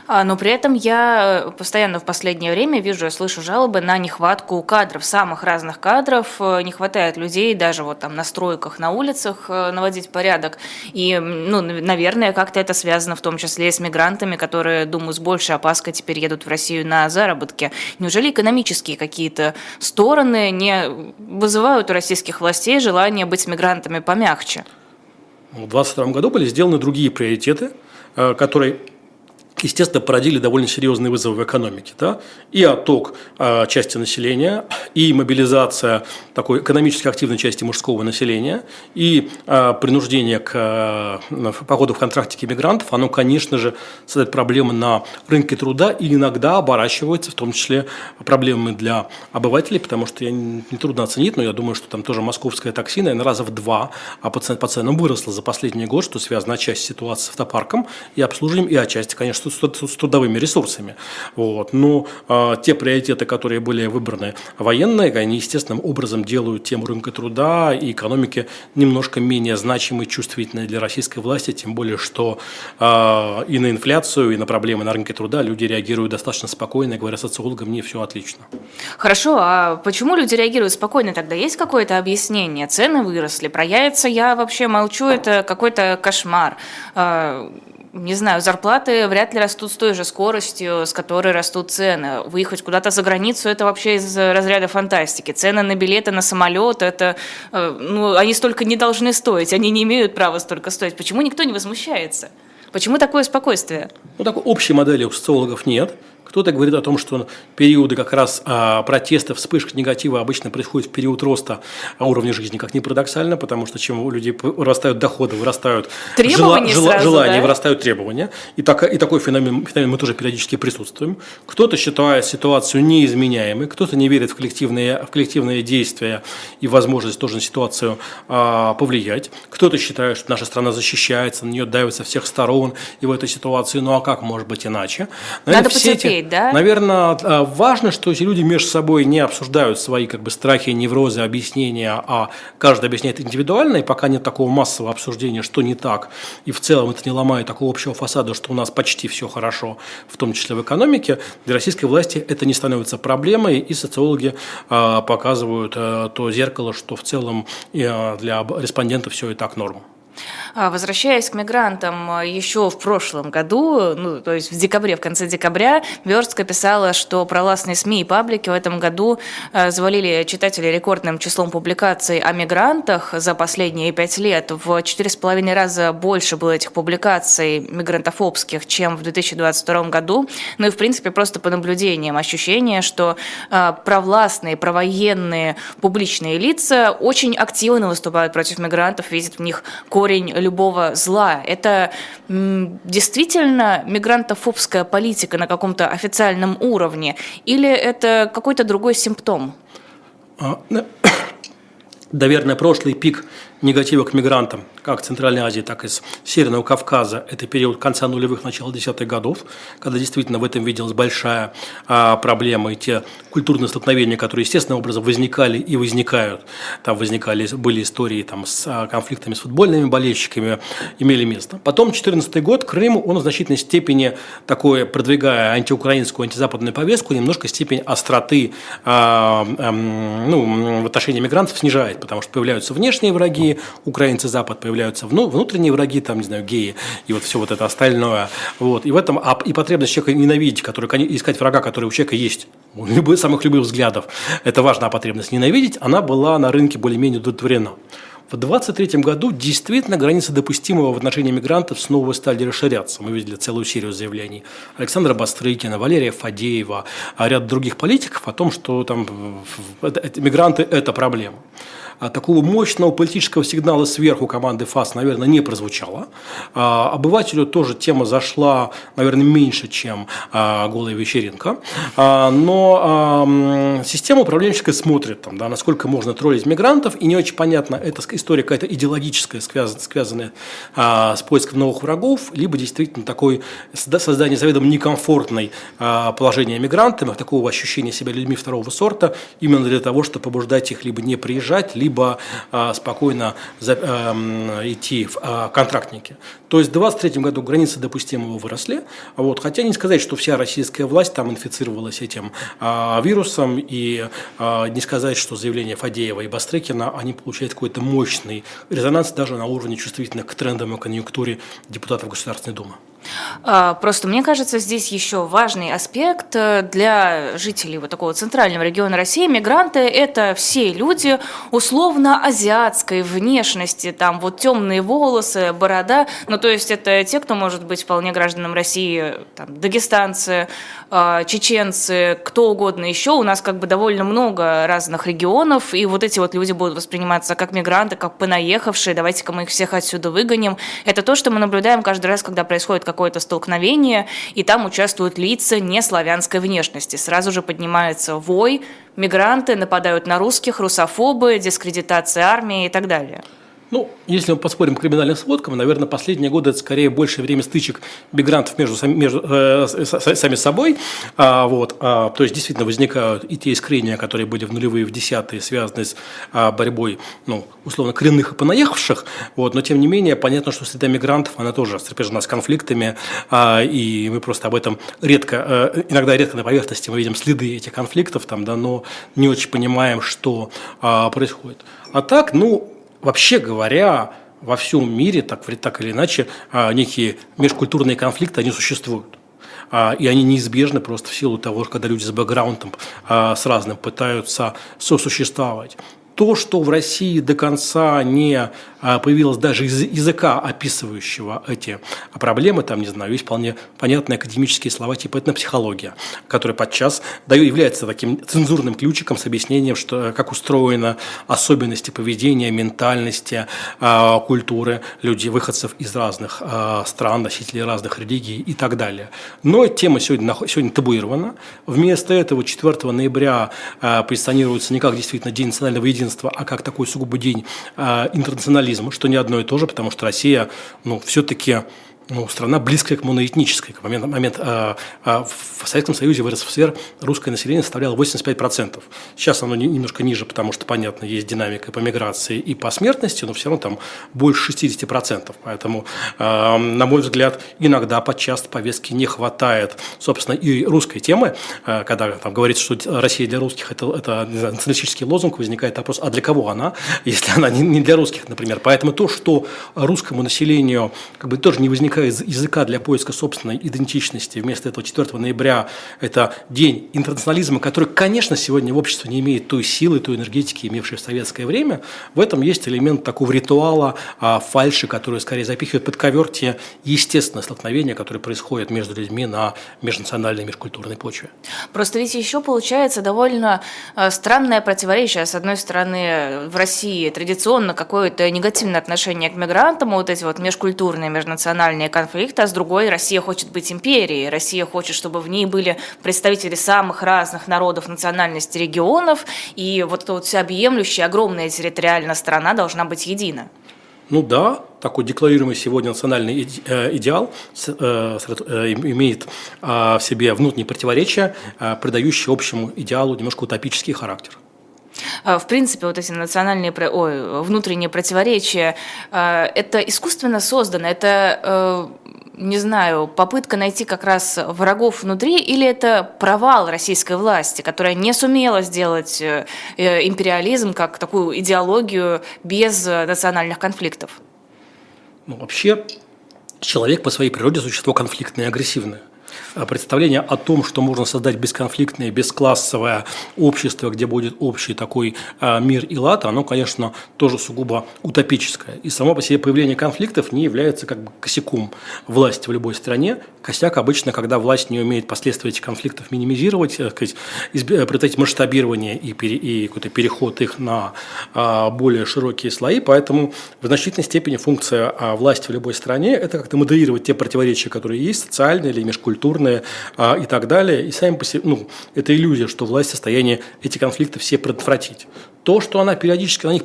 А, но при этом я э, постоянно в последнее время вижу и слышу жалобы на нехватку кадров, самых разных кадров. Э, не хватает людей даже вот там на стройках, на улицах э, наводить порядок. И, ну, наверное, как-то это связано в том числе с мигрантами, которые, думаю, с большей опаской теперь едут в Россию на заработки. Неужели экономические какие-то стороны не вызывают у российских властей желание быть мигрантами помягче? В 2022 году были сделаны другие приоритеты, которые естественно, породили довольно серьезные вызовы в экономике. Да? И отток э, части населения, и мобилизация такой экономически активной части мужского населения, и э, принуждение к э, походу в контрактике мигрантов, оно, конечно же, создает проблемы на рынке труда и иногда оборачивается, в том числе проблемами для обывателей, потому что я не, трудно оценить, но я думаю, что там тоже московское такси, наверное, раза в два а по, цен, по ценам выросло за последний год, что связано отчасти с ситуацией с автопарком и обслуживанием, и отчасти, конечно, с, трудовыми ресурсами. Вот. Но а, те приоритеты, которые были выбраны военные, они естественным образом делают тему рынка труда и экономики немножко менее значимой, чувствительной для российской власти, тем более, что а, и на инфляцию, и на проблемы на рынке труда люди реагируют достаточно спокойно, говоря социологам, не все отлично. Хорошо, а почему люди реагируют спокойно? Тогда есть какое-то объяснение? Цены выросли, про яйца я вообще молчу, это какой-то кошмар. Не знаю, зарплаты вряд ли растут с той же скоростью, с которой растут цены. Выехать куда-то за границу – это вообще из разряда фантастики. Цены на билеты, на самолет – это, э, ну, они столько не должны стоить, они не имеют права столько стоить. Почему никто не возмущается? Почему такое спокойствие? Ну, такой общей модели у социологов нет. Кто-то говорит о том, что периоды как раз а, протеста, вспышек негатива обычно происходят в период роста уровня жизни, как ни парадоксально, потому что чем у людей вырастают доходы, вырастают требования жела, сразу, желания, да? вырастают требования. И, так, и такой феномен, феномен мы тоже периодически присутствуем. Кто-то считает ситуацию неизменяемой, кто-то не верит в коллективные, в коллективные действия и возможность тоже на ситуацию а, повлиять. Кто-то считает, что наша страна защищается, на нее давят со всех сторон, и в этой ситуации, ну а как может быть иначе? Наверное, Надо потерпеть, говорить, да? Наверное, а, важно, что эти люди между собой не обсуждают свои как бы страхи, неврозы, объяснения, а каждый объясняет индивидуально, и пока нет такого массового обсуждения, что не так, и в целом это не ломает такого общего фасада, что у нас почти все хорошо, в том числе в экономике, для российской власти это не становится проблемой, и социологи э, показывают э, то зеркало, что в целом э, для респондентов все и так норм. А, возвращаясь к мигрантам, а, еще в прошлом году, ну, то есть в декабре, в конце декабря, Верстка писала, что проластные СМИ и паблики в этом году а, завалили читателей рекордным числом публикаций о мигрантах за последние пять лет. В четыре с половиной раза больше было этих публикаций мигрантофобских, чем в 2022 году. Ну и, в принципе, просто по наблюдениям ощущение, что провластные, провоенные публичные лица очень активно выступают против мигрантов, видят в них корень любого зла. Это действительно мигрантофобская политика на каком-то официальном уровне или это какой-то другой симптом? А, наверное, прошлый пик негатива к мигрантам, как Центральной Азии, так и с Северного Кавказа, это период конца нулевых, начала десятых годов, когда действительно в этом виделась большая а, проблема, и те культурные столкновения, которые естественным образом возникали и возникают, там возникали, были истории там, с а, конфликтами с футбольными болельщиками, имели место. Потом 2014 год, Крым, он в значительной степени такое, продвигая антиукраинскую, антизападную повестку, немножко степень остроты а, а, ну, в отношении мигрантов снижает, потому что появляются внешние враги, украинцы, Запад, появляются внутренние враги, там, не знаю, геи и вот все вот это остальное. Вот. И в этом а, и потребность человека ненавидеть, который, искать врага, который у человека есть, любых, самых любых взглядов, это важная потребность ненавидеть, она была на рынке более-менее удовлетворена. В 2023 году действительно границы допустимого в отношении мигрантов снова стали расширяться. Мы видели целую серию заявлений Александра Бастрыкина, Валерия Фадеева, а ряд других политиков о том, что там мигранты – это проблема. А такого мощного политического сигнала сверху команды ФАС, наверное, не прозвучало. А, обывателю тоже тема зашла, наверное, меньше, чем а, голая вечеринка. Но система управленческая смотрит, там, да, насколько можно троллить мигрантов, и не очень понятно, это история какая-то идеологическая, связанная с поиском новых врагов, либо действительно такое создание заведомо некомфортной положения мигрантам, такого ощущения себя людьми второго сорта, именно для того, чтобы побуждать их либо не приезжать, либо либо а, спокойно эм, идти в а, контрактники. То есть в 2023 году границы допустимого выросли, вот, хотя не сказать, что вся российская власть там инфицировалась этим а, вирусом, и не сказать, что заявления Фадеева и Бастрыкина, они получают какой-то мощный резонанс даже на уровне чувствительных к трендам и конъюнктуре депутатов Государственной Думы. А, просто мне кажется, здесь еще важный аспект э, для жителей вот такого центрального региона России. Мигранты – это все люди условно азиатской внешности, там вот темные волосы, борода. Ну, то есть это те, кто может быть вполне гражданам России, там, дагестанцы, а, чеченцы, кто угодно еще. У нас как бы довольно много разных регионов, и вот эти вот люди будут восприниматься как мигранты, как понаехавшие. Давайте-ка мы их всех отсюда выгоним. Это то, что мы наблюдаем каждый раз, когда происходит как какое-то столкновение, и там участвуют лица не славянской внешности. Сразу же поднимается вой, мигранты нападают на русских, русофобы, дискредитация армии и так далее. Ну, если мы поспорим к криминальным сводкам, наверное, последние годы это скорее большее время стычек мигрантов между, между э, сами собой. А, вот, а, то есть, действительно, возникают и те искрения, которые были в нулевые, в десятые, связанные с а, борьбой, ну, условно, коренных и понаехавших. Вот, но, тем не менее, понятно, что среда мигрантов, она тоже сопряжена с конфликтами, а, и мы просто об этом редко, а, иногда редко на поверхности мы видим следы этих конфликтов, там, да, но не очень понимаем, что а, происходит. А так, ну, вообще говоря, во всем мире, так, так или иначе, а, некие межкультурные конфликты, они существуют. А, и они неизбежны просто в силу того, когда люди с бэкграундом а, с разным пытаются сосуществовать то, что в России до конца не а, появилось даже языка, описывающего эти проблемы, там, не знаю, есть вполне понятные академические слова типа этнопсихология, которые подчас является таким цензурным ключиком с объяснением, что, как устроены особенности поведения, ментальности, а, культуры людей, выходцев из разных а, стран, носителей разных религий и так далее. Но тема сегодня, сегодня табуирована. Вместо этого 4 ноября позиционируется не как действительно День национального единства, единства, а как такой сугубо день э, интернационализма, что не одно и то же, потому что Россия, ну, все-таки ну, страна близкая к моноэтнической. В момент, момент а, а, в Советском Союзе, в РСФСР русское население составляло 85%. Сейчас оно не, немножко ниже, потому что, понятно, есть динамика по миграции и по смертности, но все равно там больше 60%. Поэтому, а, на мой взгляд, иногда подчас повестки не хватает, собственно, и русской темы, а, когда там говорится, что Россия для русских это, это знаю, националистический лозунг, возникает вопрос, а для кого она, если она не, не для русских, например. Поэтому то, что русскому населению как бы тоже не возникает языка для поиска собственной идентичности. Вместо этого 4 ноября это день интернационализма, который, конечно, сегодня в обществе не имеет той силы, той энергетики, имевшей в советское время. В этом есть элемент такого ритуала, а, фальши, который скорее запихивает под ковер те естественные столкновения, которые происходят между людьми на межнациональной, межкультурной почве. Просто ведь еще получается довольно а, странное противоречие. С одной стороны, в России традиционно какое-то негативное отношение к мигрантам, вот эти вот межкультурные, межнациональные разные конфликты, а с другой Россия хочет быть империей. Россия хочет, чтобы в ней были представители самых разных народов, национальностей, регионов, и вот эта вот всеобъемлющая, огромная территориальная страна должна быть едина. Ну да, такой декларируемый сегодня национальный э, идеал э, э, имеет в себе внутренние противоречия, придающие общему идеалу немножко утопический характер. В принципе, вот эти национальные, ой, внутренние противоречия, это искусственно создано, это не знаю, попытка найти как раз врагов внутри, или это провал российской власти, которая не сумела сделать империализм как такую идеологию без национальных конфликтов? Ну, вообще, человек по своей природе существо конфликтное и агрессивное. А представление о том, что можно создать бесконфликтное, бесклассовое общество, где будет общий такой а, мир и лад, оно, конечно, тоже сугубо утопическое. И само по себе появление конфликтов не является как бы косяком власти в любой стране. Косяк обычно, когда власть не умеет последствия этих конфликтов минимизировать, так сказать, предотвратить масштабирование и, пере, и какой-то переход их на а, более широкие слои. Поэтому в значительной степени функция власти в любой стране – это как-то моделировать те противоречия, которые есть, социальные или межкультурные, культурные а, и так далее. И сами по себе, ну, это иллюзия, что власть в состоянии эти конфликты все предотвратить. То, что она периодически на них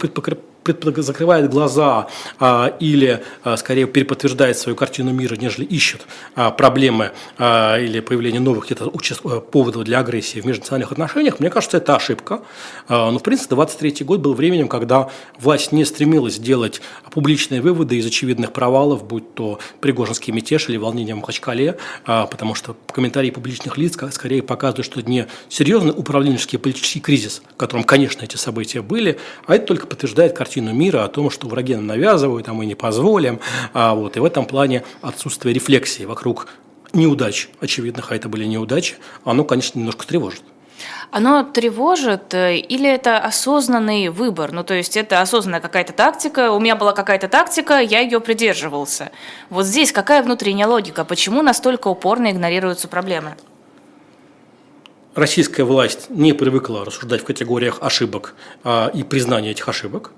закрывает глаза а, или, а, скорее, переподтверждает свою картину мира, нежели ищет а, проблемы а, или появление новых где-то э, поводов для агрессии в межнациональных отношениях, мне кажется, это ошибка. А, но, в принципе, 23 год был временем, когда власть не стремилась делать публичные выводы из очевидных провалов, будь то Пригожинский мятеж или волнение в Махачкале, а, потому что комментарии публичных лиц скорее показывают, что это не серьезный управленческий политический кризис, в котором, конечно, эти события были, а это только подтверждает картину картину мира о том, что враги нам навязывают, а мы не позволим. А вот, и в этом плане отсутствие рефлексии вокруг неудач, очевидных, а это были неудачи, оно, конечно, немножко тревожит. Оно тревожит э, или это осознанный выбор? Ну, то есть это осознанная какая-то тактика, у меня была какая-то тактика, я ее придерживался. Вот здесь какая внутренняя логика? Почему настолько упорно игнорируются проблемы? Российская власть не привыкла рассуждать в категориях ошибок а, и признания этих ошибок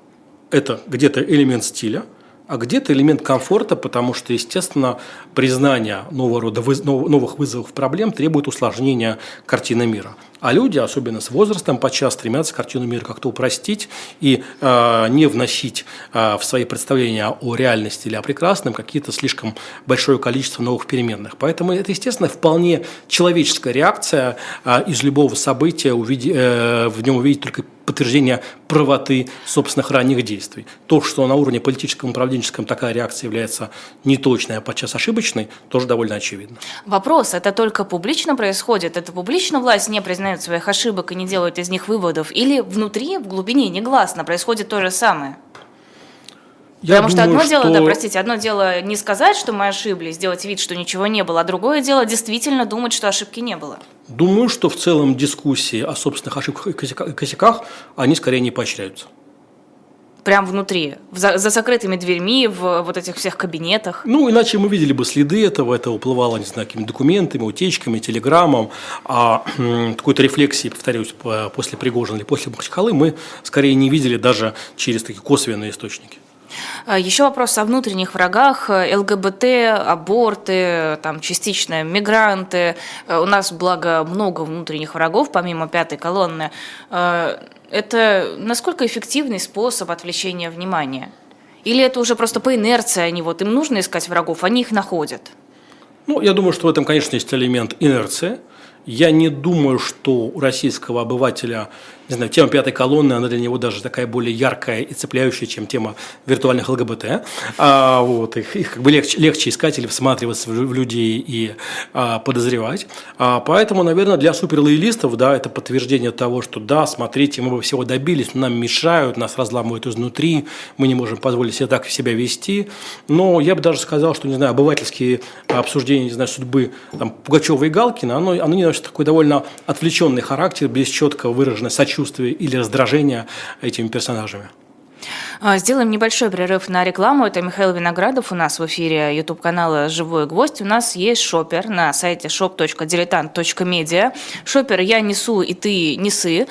это где-то элемент стиля, а где-то элемент комфорта, потому что, естественно, признание нового рода новых вызовов проблем требует усложнения картины мира. А люди, особенно с возрастом, подчас стремятся картину мира как-то упростить и э, не вносить э, в свои представления о реальности или о прекрасном какие-то слишком большое количество новых переменных. Поэтому это, естественно, вполне человеческая реакция э, из любого события увидеть, э, в нем увидеть только подтверждение правоты собственных ранних действий. То, что на уровне политическом управленческом такая реакция является неточной, а подчас ошибочной, тоже довольно очевидно. Вопрос, это только публично происходит? Это публично власть не признает своих ошибок и не делает из них выводов? Или внутри, в глубине, негласно происходит то же самое? Я Потому думаю, что одно дело, что... да, простите, одно дело не сказать, что мы ошиблись, сделать вид, что ничего не было, а другое дело действительно думать, что ошибки не было. Думаю, что в целом дискуссии о собственных ошибках и косяках, они скорее не поощряются. Прям внутри, за, за закрытыми дверьми, в вот этих всех кабинетах. Ну, иначе мы видели бы следы этого, это уплывало, не знаю, какими документами, утечками, телеграммом, а какой-то рефлексии, повторюсь, после Пригожина или после Махачкалы мы скорее не видели даже через такие косвенные источники. А, Еще вопрос о внутренних врагах. ЛГБТ, аборты, там, частично мигранты. Э, у нас, благо, много внутренних врагов, помимо пятой колонны. Это насколько эффективный способ отвлечения внимания? Или это уже просто по инерции они вот им нужно искать врагов, они их находят? Ну, я думаю, что в этом, конечно, есть элемент инерции. Я не думаю, что у российского обывателя не знаю, тема пятой колонны, она для него даже такая более яркая и цепляющая, чем тема виртуальных ЛГБТ. А, вот, их, их как бы легче, легче искать или всматриваться в, в людей и а, подозревать. А, поэтому, наверное, для суперлоялистов, да, это подтверждение того, что да, смотрите, мы бы всего добились, нам мешают, нас разламывают изнутри, мы не можем позволить себе так себя вести. Но я бы даже сказал, что, не знаю, обывательские обсуждения, не знаю, судьбы там, Пугачева и Галкина, оно, оно не носит такой довольно отвлеченный характер, без четко выраженной сочувствия сочувствия или раздражения этими персонажами. А, сделаем небольшой перерыв на рекламу. Это Михаил Виноградов у нас в эфире YouTube-канала «Живой гвоздь». У нас есть шопер на сайте shop.diletant.media. Шопер «Я несу, и ты несы».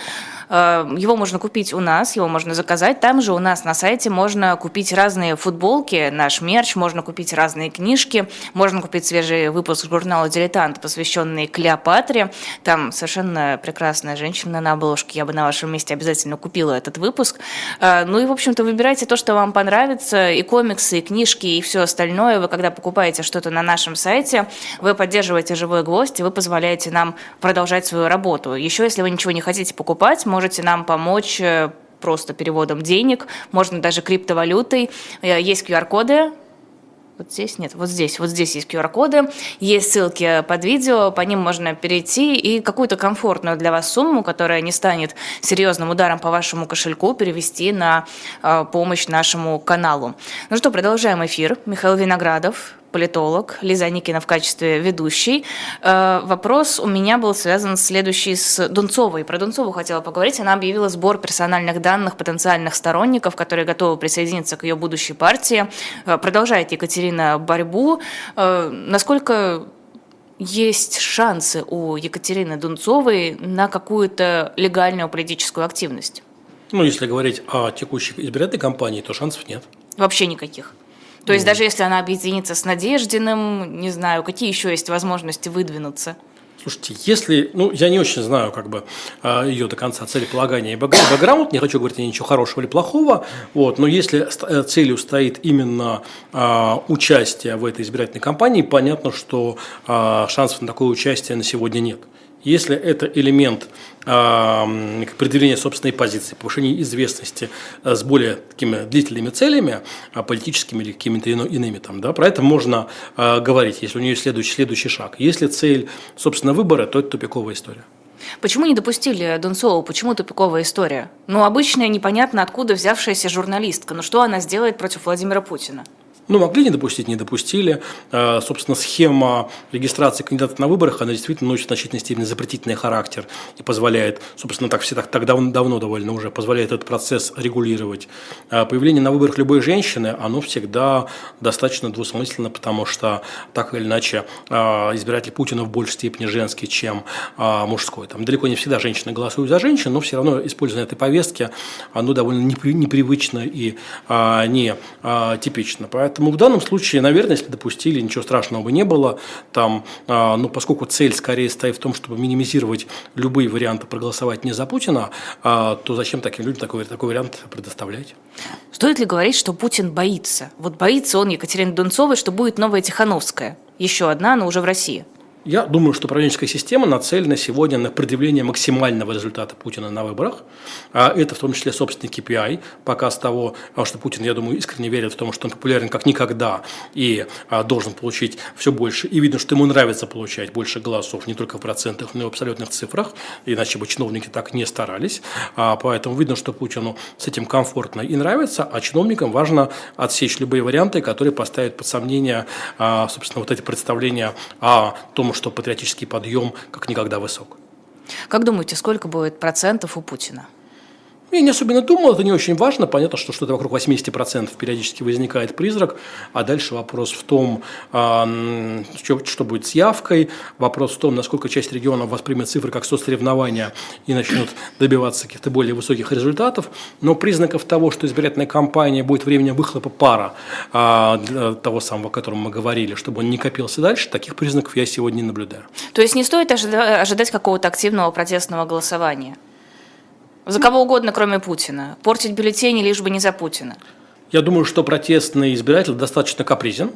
Э, его можно купить у нас, его можно заказать. Там же у нас на сайте можно купить разные футболки, наш мерч, можно купить разные книжки, можно купить свежий выпуск журнала «Дилетант», посвященный Клеопатре. Там совершенно прекрасная женщина на обложке. Я бы на вашем месте обязательно купила этот выпуск. Э, ну и, в общем-то, выбирайте то, что вам понравится. И комиксы, и книжки, и все остальное. Вы, когда покупаете что-то на нашем сайте, вы поддерживаете «Живой гвоздь», и вы позволяете нам продолжать свою работу. Еще, если вы ничего не хотите покупать, можно можете нам помочь э, просто переводом денег, можно даже криптовалютой. Э, есть QR-коды, вот здесь нет, вот здесь, вот здесь есть QR-коды, есть ссылки под видео, по ним можно перейти и какую-то комфортную для вас сумму, которая не станет серьезным ударом по вашему кошельку, перевести на э, помощь нашему каналу. Ну что, продолжаем эфир. Михаил Виноградов, политолог, Лиза Никина в качестве ведущей. Э, вопрос у меня был связан следующий с Дунцовой. Про Дунцову хотела поговорить. Она объявила сбор персональных данных потенциальных сторонников, которые готовы присоединиться к ее будущей партии. Э, продолжает Екатерина борьбу. Э, насколько есть шансы у Екатерины Дунцовой на какую-то легальную политическую активность? Ну, если говорить о текущей избирательной кампании, то шансов нет. Вообще никаких. То есть даже если она объединится с Надеждиным, не знаю, какие еще есть возможности выдвинуться? Слушайте, если, ну, я не очень знаю, как бы, а, ее до конца целеполагания и бэкграунд, не хочу говорить ничего хорошего или плохого, вот, но если э, целью стоит именно а, участие в этой избирательной кампании, понятно, что а, шансов на такое участие на сегодня нет. Если это элемент э, предъявления собственной позиции, повышения известности э, с более такими длительными целями, э, политическими или какими-то иными, там, да, про это можно э, говорить, если у нее следующий, следующий шаг. Если цель, собственно, выбора, то это тупиковая история. Почему не допустили Донцову? Почему тупиковая история? Ну, обычная, непонятно откуда взявшаяся журналистка. Ну, что она сделает против Владимира Путина? Ну, могли не допустить, не допустили. А, собственно, схема регистрации кандидатов на выборах, она действительно носит в значительной степени запретительный характер и позволяет, собственно, так все так, так давно, давно довольно уже, позволяет этот процесс регулировать. А, появление на выборах любой женщины, оно всегда достаточно двусмысленно, потому что так или иначе а, избиратель Путина в большей степени женский, чем мужской. Там далеко не всегда женщины голосуют за женщин, но все равно использование этой повестки, оно довольно непривычно и не типично. Поэтому Поэтому в данном случае, наверное, если допустили, ничего страшного бы не было. Там, а, ну, поскольку цель скорее стоит в том, чтобы минимизировать любые варианты проголосовать не за Путина, а, то зачем таким людям такой, такой вариант предоставлять? Стоит ли говорить, что Путин боится? Вот боится он Екатерины Дунцовой, что будет новая Тихановская. Еще одна, но уже в России. Я думаю, что правительская система нацелена сегодня на предъявление максимального результата Путина на выборах. А это в том числе собственный KPI, показ того, что Путин, я думаю, искренне верит в том, что он популярен как никогда и а, должен получить все больше. И видно, что ему нравится получать больше голосов не только в процентах, но и в абсолютных цифрах, иначе бы чиновники так не старались. А, поэтому видно, что Путину с этим комфортно и нравится, а чиновникам важно отсечь любые варианты, которые поставят под сомнение, собственно, вот эти представления о том, что патриотический подъем как никогда высок. Как думаете, сколько будет процентов у Путина? Я не особенно думал, это не очень важно. Понятно, что что-то вокруг 80% периодически возникает призрак, а дальше вопрос в том, а, что, будет с явкой, вопрос в том, насколько часть регионов воспримет цифры как соцсоревнования и начнут добиваться каких-то более высоких результатов. Но признаков того, что избирательная кампания будет временем выхлопа пара а, для того самого, о котором мы говорили, чтобы он не копился дальше, таких признаков я сегодня не наблюдаю. То есть не стоит ожидать какого-то активного протестного голосования? За кого угодно, кроме Путина. Портить бюллетени, лишь бы не за Путина. Я думаю, что протестный избиратель достаточно капризен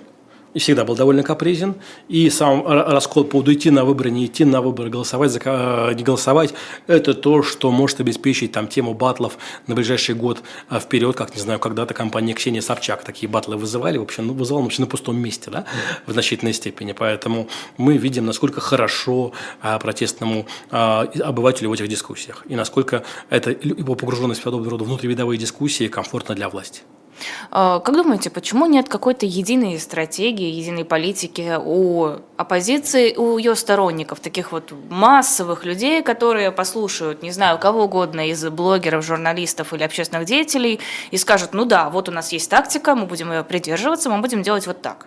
и всегда был довольно капризен. И сам раскол по поводу идти на выборы, не идти на выборы, голосовать, не голосовать, это то, что может обеспечить там тему батлов на ближайший год а, вперед, как, не знаю, когда-то компания Ксения Собчак такие батлы вызывали, в общем, ну, вызывал вообще на пустом месте, да, в значительной степени. Поэтому мы видим, насколько хорошо а, протестному обывателю в этих дискуссиях и насколько это его погруженность в подобного рода внутривидовые дискуссии комфортна для власти. А, как думаете, почему нет какой-то единой стратегии, единой политики у оппозиции, у ее сторонников, таких вот массовых людей, которые послушают, не знаю, кого угодно из блогеров, журналистов или общественных деятелей и скажут, ну да, вот у нас есть тактика, мы будем ее придерживаться, мы будем делать вот так?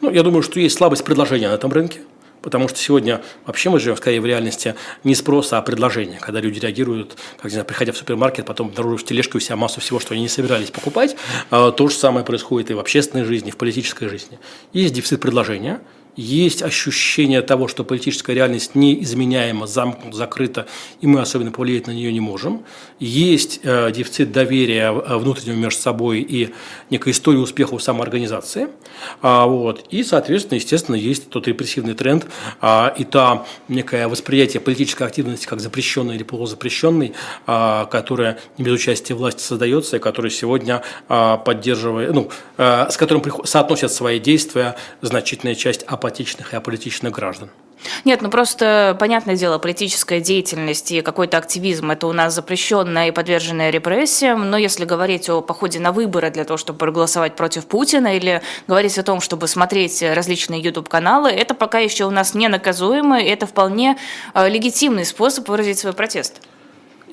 Ну, я думаю, что есть слабость предложения на этом рынке. Потому что сегодня вообще мы живем скорее в реальности не спроса, а предложения, когда люди реагируют, как не знаю, приходя в супермаркет, потом обнаружив в тележке у себя массу всего, что они не собирались покупать. А, то же самое происходит и в общественной жизни, и в политической жизни. Есть дефицит предложения – есть ощущение того, что политическая реальность неизменяема, замкнута, закрыта, и мы особенно повлиять на нее не можем. Есть э, дефицит доверия э, внутреннего между собой и некая история успеха у самоорганизации. А, вот. И, соответственно, естественно, есть тот репрессивный тренд а, и та некое восприятие политической активности как запрещенной или полузапрещенной, а, которая не без участия власти создается, и которая сегодня а, поддерживает, ну, а, с которым соотносят свои действия значительная часть апатичных и аполитичных граждан. Нет, ну просто, понятное дело, политическая деятельность и какой-то активизм – это у нас запрещенная и подверженная репрессиям, но если говорить о походе на выборы для того, чтобы проголосовать против Путина или говорить о том, чтобы смотреть различные YouTube-каналы, это пока еще у нас не наказуемо, и это вполне э, легитимный способ выразить свой протест.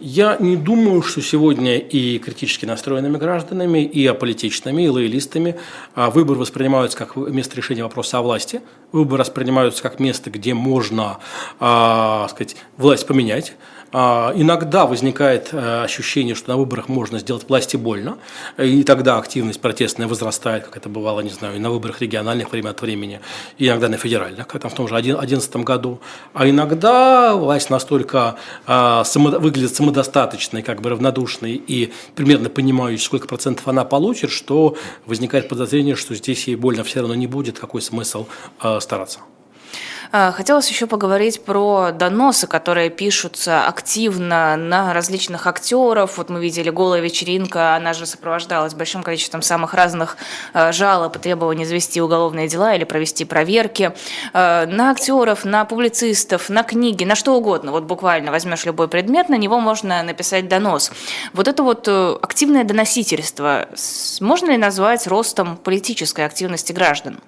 Я не думаю, что сегодня и критически настроенными гражданами, и аполитичными, и лоялистами а, выбор воспринимаются как место решения вопроса о власти. Выборы воспринимаются как место, где можно а, сказать, власть поменять. А, иногда возникает э, ощущение, что на выборах можно сделать власти больно, и тогда активность протестная возрастает, как это бывало, не знаю, и на выборах региональных время от времени, и иногда на федеральных, как там в том же 2011 году. А иногда власть настолько а, выглядит самодостаточной, как бы равнодушной и примерно понимающей, сколько процентов она получит, что возникает подозрение, что здесь ей больно все равно не будет, какой смысл а, стараться. А, хотелось еще поговорить про доносы, которые пишутся активно на различных актеров. Вот мы видели «Голая вечеринка», она же сопровождалась большим количеством самых разных а, жалоб и требований завести уголовные дела или провести проверки. А, на актеров, на публицистов, на книги, на что угодно. Вот буквально возьмешь любой предмет, на него можно написать донос. Вот это вот э, активное доносительство можно ли назвать ростом политической активности граждан?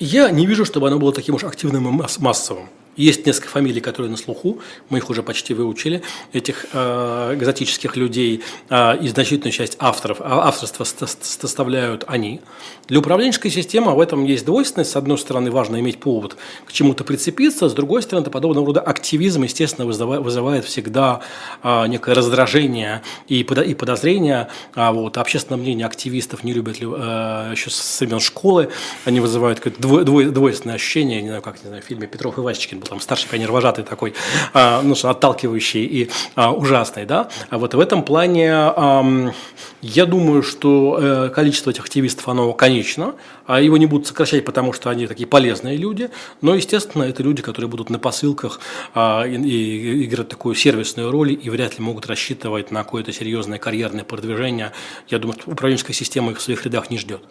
Я не вижу, чтобы оно было таким уж активным и массовым. Есть несколько фамилий, которые на слуху, мы их уже почти выучили, этих э, экзотических людей, э, и значительную часть авторов, а авторства составляют они. Для управленческой системы в этом есть двойственность. С одной стороны, важно иметь повод к чему-то прицепиться, с другой стороны, это подобного рода активизм, естественно, вызывает, вызывает всегда э, некое раздражение и, и подозрение. А вот, общественное мнение активистов не любят э, еще с времен школы, они вызывают какое-то двойственное ощущение, не знаю, как не знаю, в фильме Петров и Васечкин был там старший пионер-вожатый такой, а, ну, отталкивающий и а, ужасный, да. А вот в этом плане я думаю, что э, количество этих активистов, оно конечно, а его не будут сокращать, потому что они такие полезные люди, но, естественно, это люди, которые будут на посылках и играть такую сервисную роль и вряд ли могут рассчитывать на какое-то серьезное карьерное продвижение. Я думаю, что управленческая система их в своих рядах не ждет.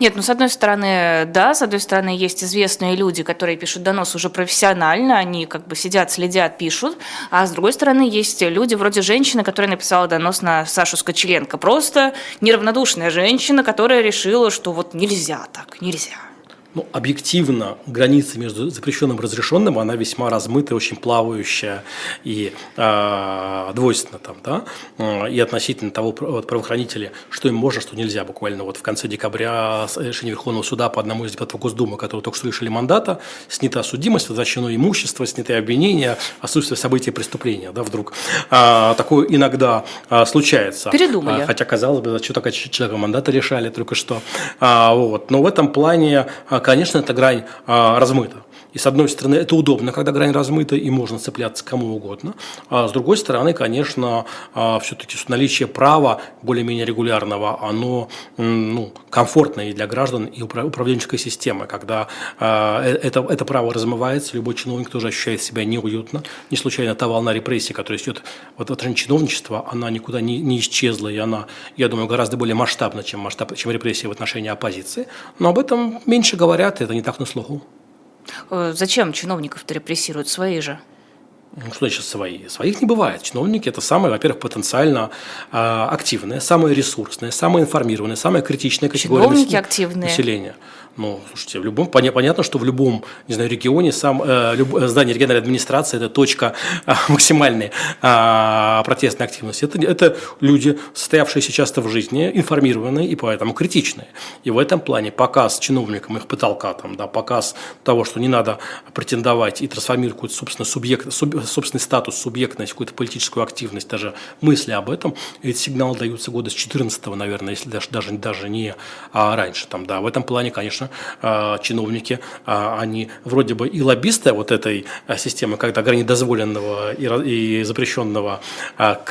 Нет, ну, с одной стороны, да, с одной стороны, есть известные люди, которые пишут донос уже профессионально, они как бы сидят, следят, пишут, а с другой стороны, есть люди вроде женщины, которая написала донос на Сашу Скочеленко, просто неравнодушная женщина, которая решила, что вот нельзя так, нельзя ну, объективно граница между запрещенным и разрешенным, она весьма размытая, очень плавающая и э, двойственна там, да, и относительно того вот, правоохранителя, что им можно, что нельзя. Буквально вот в конце декабря решение Верховного суда по одному из депутатов Госдумы, которые только что лишили мандата, снята судимость, возвращено имущество, сняты обвинения, отсутствие события преступления, да, вдруг. А, такое иногда а, случается. Передумали. А, хотя, казалось бы, что такое человека мандата решали только что. А, вот. Но в этом плане а, конечно, эта грань а, размыта. И с одной стороны, это удобно, когда грань размыта, и можно цепляться кому угодно. А с другой стороны, конечно, а, все-таки наличие права более-менее регулярного, оно ну, комфортно и для граждан, и управленческой системы. Когда а, э, это, это право размывается, любой чиновник тоже ощущает себя неуютно. Не случайно та волна репрессий, которая идет в отношении чиновничества, она никуда не, не исчезла, и она, я думаю, гораздо более масштабна, чем, масштаб, чем репрессии в отношении оппозиции. Но об этом меньше говорят, это не так на слуху. Э, зачем чиновников-то репрессируют? Свои же. Ну, что значит свои? Своих не бывает. Чиновники – это самые, во-первых, потенциально э, активные, самые ресурсные, самые информированные, самая критичная категория Чиновники активные. населения. Ну, слушайте, в любом, понятно, что в любом, не знаю, регионе сам, э, люб, здание региональной администрации – это точка э, максимальной э, протестной активности. Это, это люди, состоявшиеся часто в жизни, информированные и поэтому критичные. И в этом плане показ чиновникам их потолка, там, да, показ того, что не надо претендовать и трансформировать собственно, субъект, суб, собственный статус, субъектность, какую-то политическую активность, даже мысли об этом, эти сигналы даются года с 14 наверное, если даже, даже, даже не а раньше. Там, да. В этом плане, конечно, а, чиновники, а, они вроде бы и лоббисты вот этой а, системы, когда грани дозволенного и запрещенного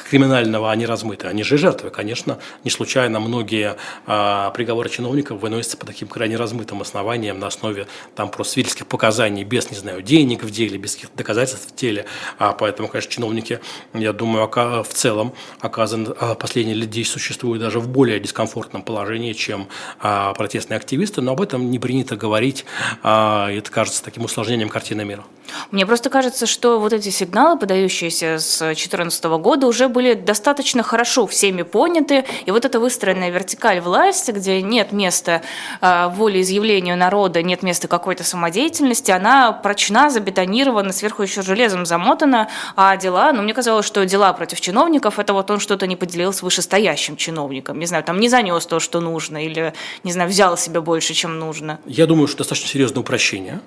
криминального, они размыты. Они же жертвы, конечно. Не случайно многие приговоры чиновников выносятся по таким крайне размытым основаниям на основе там просто свидетельских показаний без, не знаю, денег в деле, без каких-то доказательств в деле. А поэтому, конечно, чиновники, я думаю, в целом оказаны, последние лет 10 существуют даже в более дискомфортном положении, чем протестные активисты, но об этом не принято говорить, а, это кажется таким усложнением картины мира. Мне просто кажется, что вот эти сигналы, подающиеся с 2014 года, уже были достаточно хорошо всеми поняты, и вот эта выстроенная вертикаль власти, где нет места волеизъявлению народа, нет места какой-то самодеятельности, она прочна, забетонирована, сверху еще железом замотана, а дела, ну, мне казалось, что дела против чиновников, это вот он что-то не поделил с вышестоящим чиновником, не знаю, там не занес то, что нужно, или, не знаю, взял себе больше, чем нужно? Я думаю, что достаточно серьезное упрощение.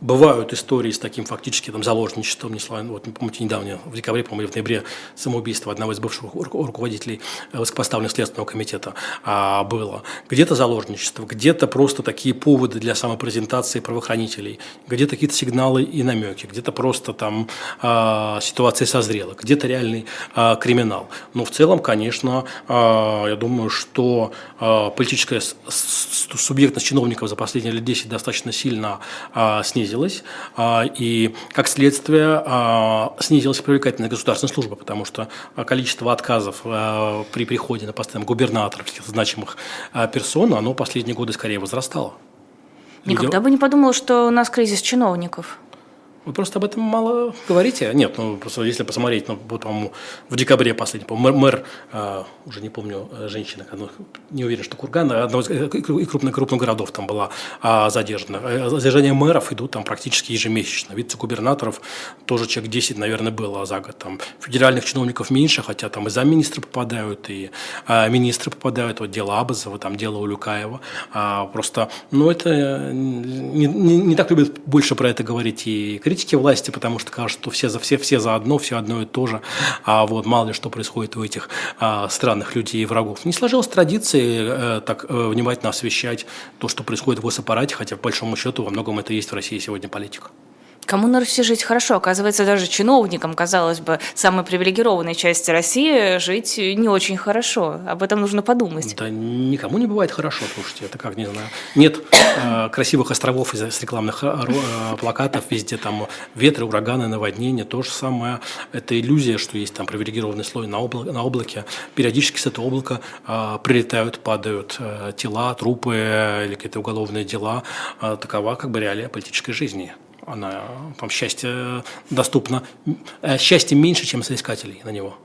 Бывают истории с таким фактически там, заложничеством, не слава, вот, помните, недавно, в декабре, по-моему, или в ноябре, самоубийство одного из бывших руководителей э, высокопоставленного Следственного комитета а, было. Где-то заложничество, где-то просто такие поводы для самопрезентации правоохранителей, где-то какие-то сигналы и намеки, где-то просто там а, ситуация созрела, где-то реальный а, криминал. Но в целом, конечно, а, я думаю, что а, политическая субъектность чиновников за последние лет 10 достаточно сильно а, снизилась снизилась, а, и, как следствие, а, снизилась привлекательность государственной службы, потому что количество отказов а, при приходе на постоянно губернаторов, каких-то значимых персон, оно последние годы скорее возрастало. Никогда бы не подумал, что у нас кризис чиновников. Вы просто об этом мало говорите. Нет, ну просто если посмотреть, ну вот, по-моему, в декабре последний, по мэр, мэр э, уже не помню, э, женщина, ну, не уверен, что Курган, одного из э, крупных, крупных городов там была э, задержана. Э, задержания мэров идут там практически ежемесячно. Вице-губернаторов тоже человек 10, наверное, было за год. Там федеральных чиновников меньше, хотя там и замминистры попадают, и э, министры попадают. Вот дело Абазова, там дело Улюкаева. А, просто, ну это не, не, не так любят больше про это говорить и критики критики власти, потому что кажется, что все за все, все за одно, все одно и то же. А вот мало ли что происходит у этих а, странных людей и врагов. Не сложилась традиции э, так э, внимательно освещать то, что происходит в госаппарате, хотя по большому счету во многом это есть в России сегодня политика. Руси жить хорошо? Оказывается, даже чиновникам, казалось бы, самой привилегированной части России жить не очень хорошо. Об этом нужно подумать. Да никому не бывает хорошо, слушайте, это как, не знаю. Нет э, красивых островов из с рекламных э, э, плакатов, везде там ветры, ураганы, наводнения, то же самое. Это иллюзия, что есть там привилегированный слой на, обла на облаке. Периодически с этого облака э, прилетают, падают э, тела, трупы или какие-то уголовные дела. Э, такова как бы реалия политической жизни она, там счастье доступно, э, счастье меньше, чем соискателей на него.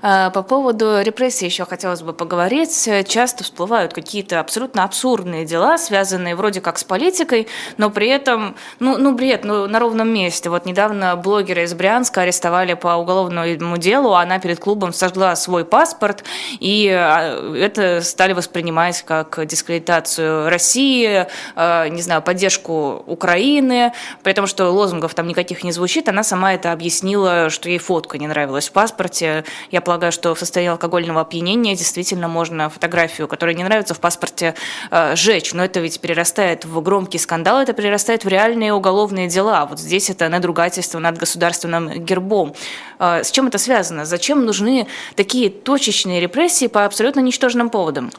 А, по поводу репрессий еще хотелось бы поговорить. Часто всплывают какие-то абсолютно абсурдные дела, связанные вроде как с политикой, но при этом, ну, ну бред, ну, на ровном месте. Вот недавно блогера из Брянска арестовали по уголовному делу, она перед клубом сожгла свой паспорт, и а, это стали воспринимать как дискредитацию России, а, не знаю, поддержку Украины, при том, что лозунгов там никаких не звучит, она сама это объяснила, что ей фотка не нравилась в паспорте. Я полагаю, что в состоянии алкогольного опьянения действительно можно фотографию, которая не нравится в паспорте, э, сжечь. Но это ведь перерастает в громкий скандал, это перерастает в реальные уголовные дела. Вот здесь это надругательство над государственным гербом. Э, с чем это связано? Зачем нужны такие точечные репрессии по абсолютно ничтожным поводам?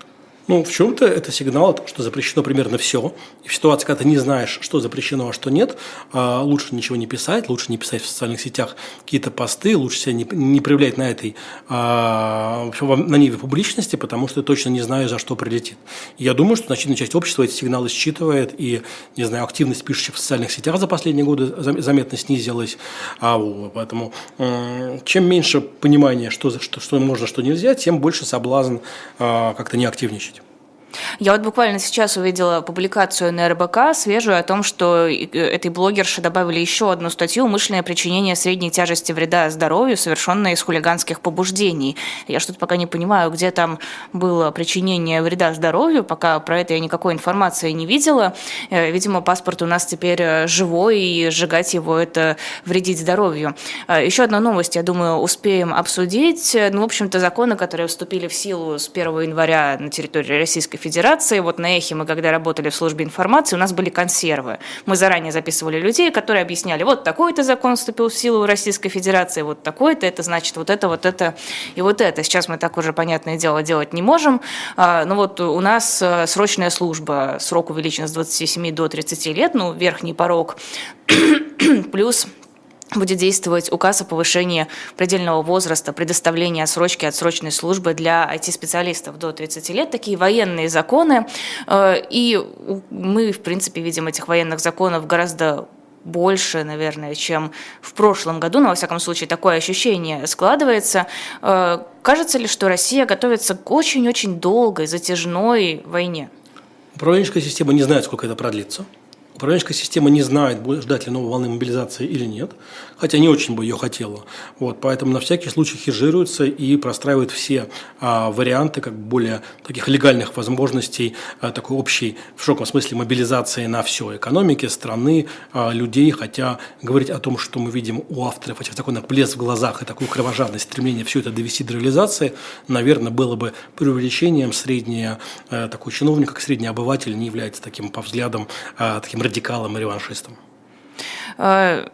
Ну, в чем-то это сигнал, что запрещено примерно все. И в ситуации, когда ты не знаешь, что запрещено, а что нет, а, лучше ничего не писать, лучше не писать в социальных сетях какие-то посты, лучше себя не, не проявлять на этой, а, на ниве публичности, потому что ты точно не знаешь, за что прилетит. Я думаю, что значительная часть общества эти сигналы считывает, и, не знаю, активность пишущих в социальных сетях за последние годы заметно снизилась. А, поэтому чем меньше понимания, что, что, что можно, что нельзя, тем больше соблазн как-то не активничать. Я вот буквально сейчас увидела публикацию на РБК свежую о том, что э, этой блогерше добавили еще одну статью «Умышленное причинение средней тяжести вреда здоровью, совершенное из хулиганских побуждений». Я что-то пока не понимаю, где там было причинение вреда здоровью, пока про это я никакой информации не видела. Э, видимо, паспорт у нас теперь э, живой, и сжигать его – это вредить здоровью. Еще одна новость, я думаю, успеем обсудить. Ну, в общем-то, законы, которые вступили в силу с 1 января на территории Российской Федерации. Вот на Эхе мы, когда работали в службе информации, у нас были консервы. Мы заранее записывали людей, которые объясняли, вот такой-то закон вступил в силу в Российской Федерации, вот такой-то, это значит вот это, вот это и вот это. Сейчас мы так уже, понятное дело, делать не можем. А, Но ну вот у нас э, срочная служба, срок увеличен с 27 до 30 лет, ну, верхний порог, плюс будет действовать указ о повышении предельного возраста предоставления срочки отсрочной службы для IT-специалистов до 30 лет. Такие военные законы. Э, и мы, в принципе, видим этих военных законов гораздо больше, наверное, чем в прошлом году, но, во всяком случае, такое ощущение складывается. Э, кажется ли, что Россия готовится к очень-очень долгой, затяжной войне? Управленческая система не знает, сколько это продлится. Управленческая система не знает, ждать ли новой волны мобилизации или нет, хотя не очень бы ее хотела. Вот, поэтому на всякий случай хеджируется и простраивает все а, варианты как более таких легальных возможностей а, такой общей, в широком смысле, мобилизации на все экономики, страны, а, людей, хотя говорить о том, что мы видим у авторов этих такой блеск в глазах и такую кровожадность, стремление все это довести до реализации, наверное, было бы преувеличением. Средний а, такой чиновник, как средний обыватель, не является таким по взглядам, а, таким радикалом и реваншистом? Э,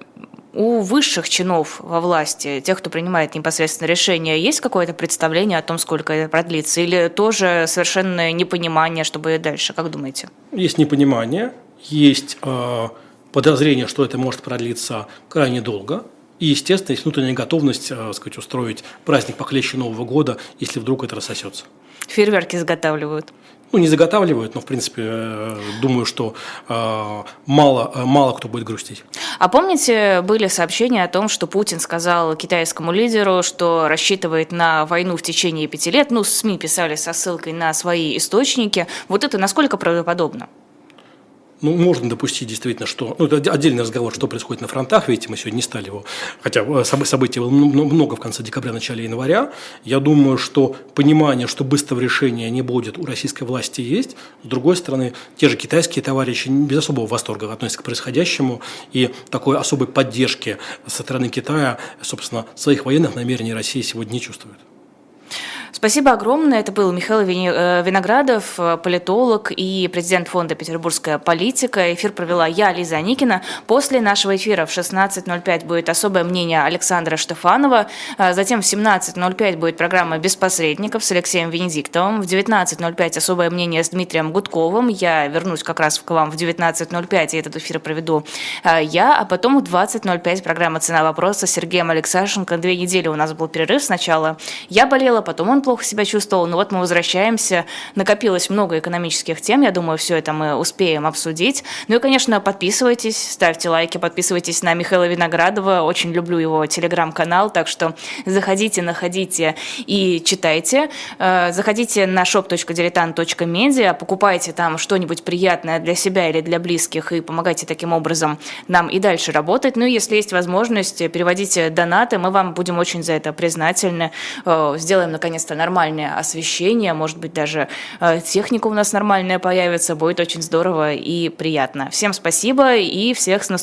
у высших чинов во власти, тех, кто принимает непосредственно решения, есть какое-то представление о том, сколько это продлится? Или тоже совершенно непонимание, что будет дальше? Как думаете? Есть непонимание, есть э, подозрение, что это может продлиться крайне долго. И, естественно, есть внутренняя готовность э, сказать, устроить праздник похлеще Нового года, если вдруг это рассосется. Фейерверки заготавливают ну, не заготавливают, но, в принципе, э, думаю, что э, мало, э, мало кто будет грустить. А помните, были сообщения о том, что Путин сказал китайскому лидеру, что рассчитывает на войну в течение пяти лет? Ну, СМИ писали со ссылкой на свои источники. Вот это насколько правдоподобно? Ну, можно допустить действительно, что... Ну, это отдельный разговор, что происходит на фронтах. Видите, мы сегодня не стали его... Хотя э, событий было много в конце декабря, начале января. Я думаю, что понимание, что быстрого решения не будет у российской власти есть. С другой стороны, те же китайские товарищи без особого восторга относятся к происходящему. И такой особой поддержки со стороны Китая, собственно, своих военных намерений Россия сегодня не чувствует. Спасибо огромное. Это был Михаил э, Виноградов, э, политолог и президент фонда «Петербургская политика». Эфир провела я, Лиза Аникина. После нашего эфира в 16.05 будет особое мнение Александра Штефанова. А затем в 17.05 будет программа «Без посредников» с Алексеем Венедиктовым. В 19.05 особое мнение с Дмитрием Гудковым. Я вернусь как раз к вам в 19.05 и этот эфир проведу я. А потом в 20.05 программа «Цена вопроса» с Сергеем Алексашенко. Две недели у нас был перерыв. Сначала я болела, потом он плохо себя чувствовал. Но вот мы возвращаемся. Накопилось много экономических тем. Я думаю, все это мы успеем обсудить. Ну и, конечно, подписывайтесь, ставьте лайки, подписывайтесь на Михаила Виноградова. Очень люблю его телеграм-канал. Так что заходите, находите и читайте. Э, заходите на shop.diletant.media, покупайте там что-нибудь приятное для себя или для близких и помогайте таким образом нам и дальше работать. Ну и если есть возможность, переводите донаты, мы вам будем очень за это признательны. Э, сделаем наконец-то нормальное освещение, может быть, даже э, техника у нас нормальная появится, будет очень здорово и приятно. Всем спасибо и всех с наступлением.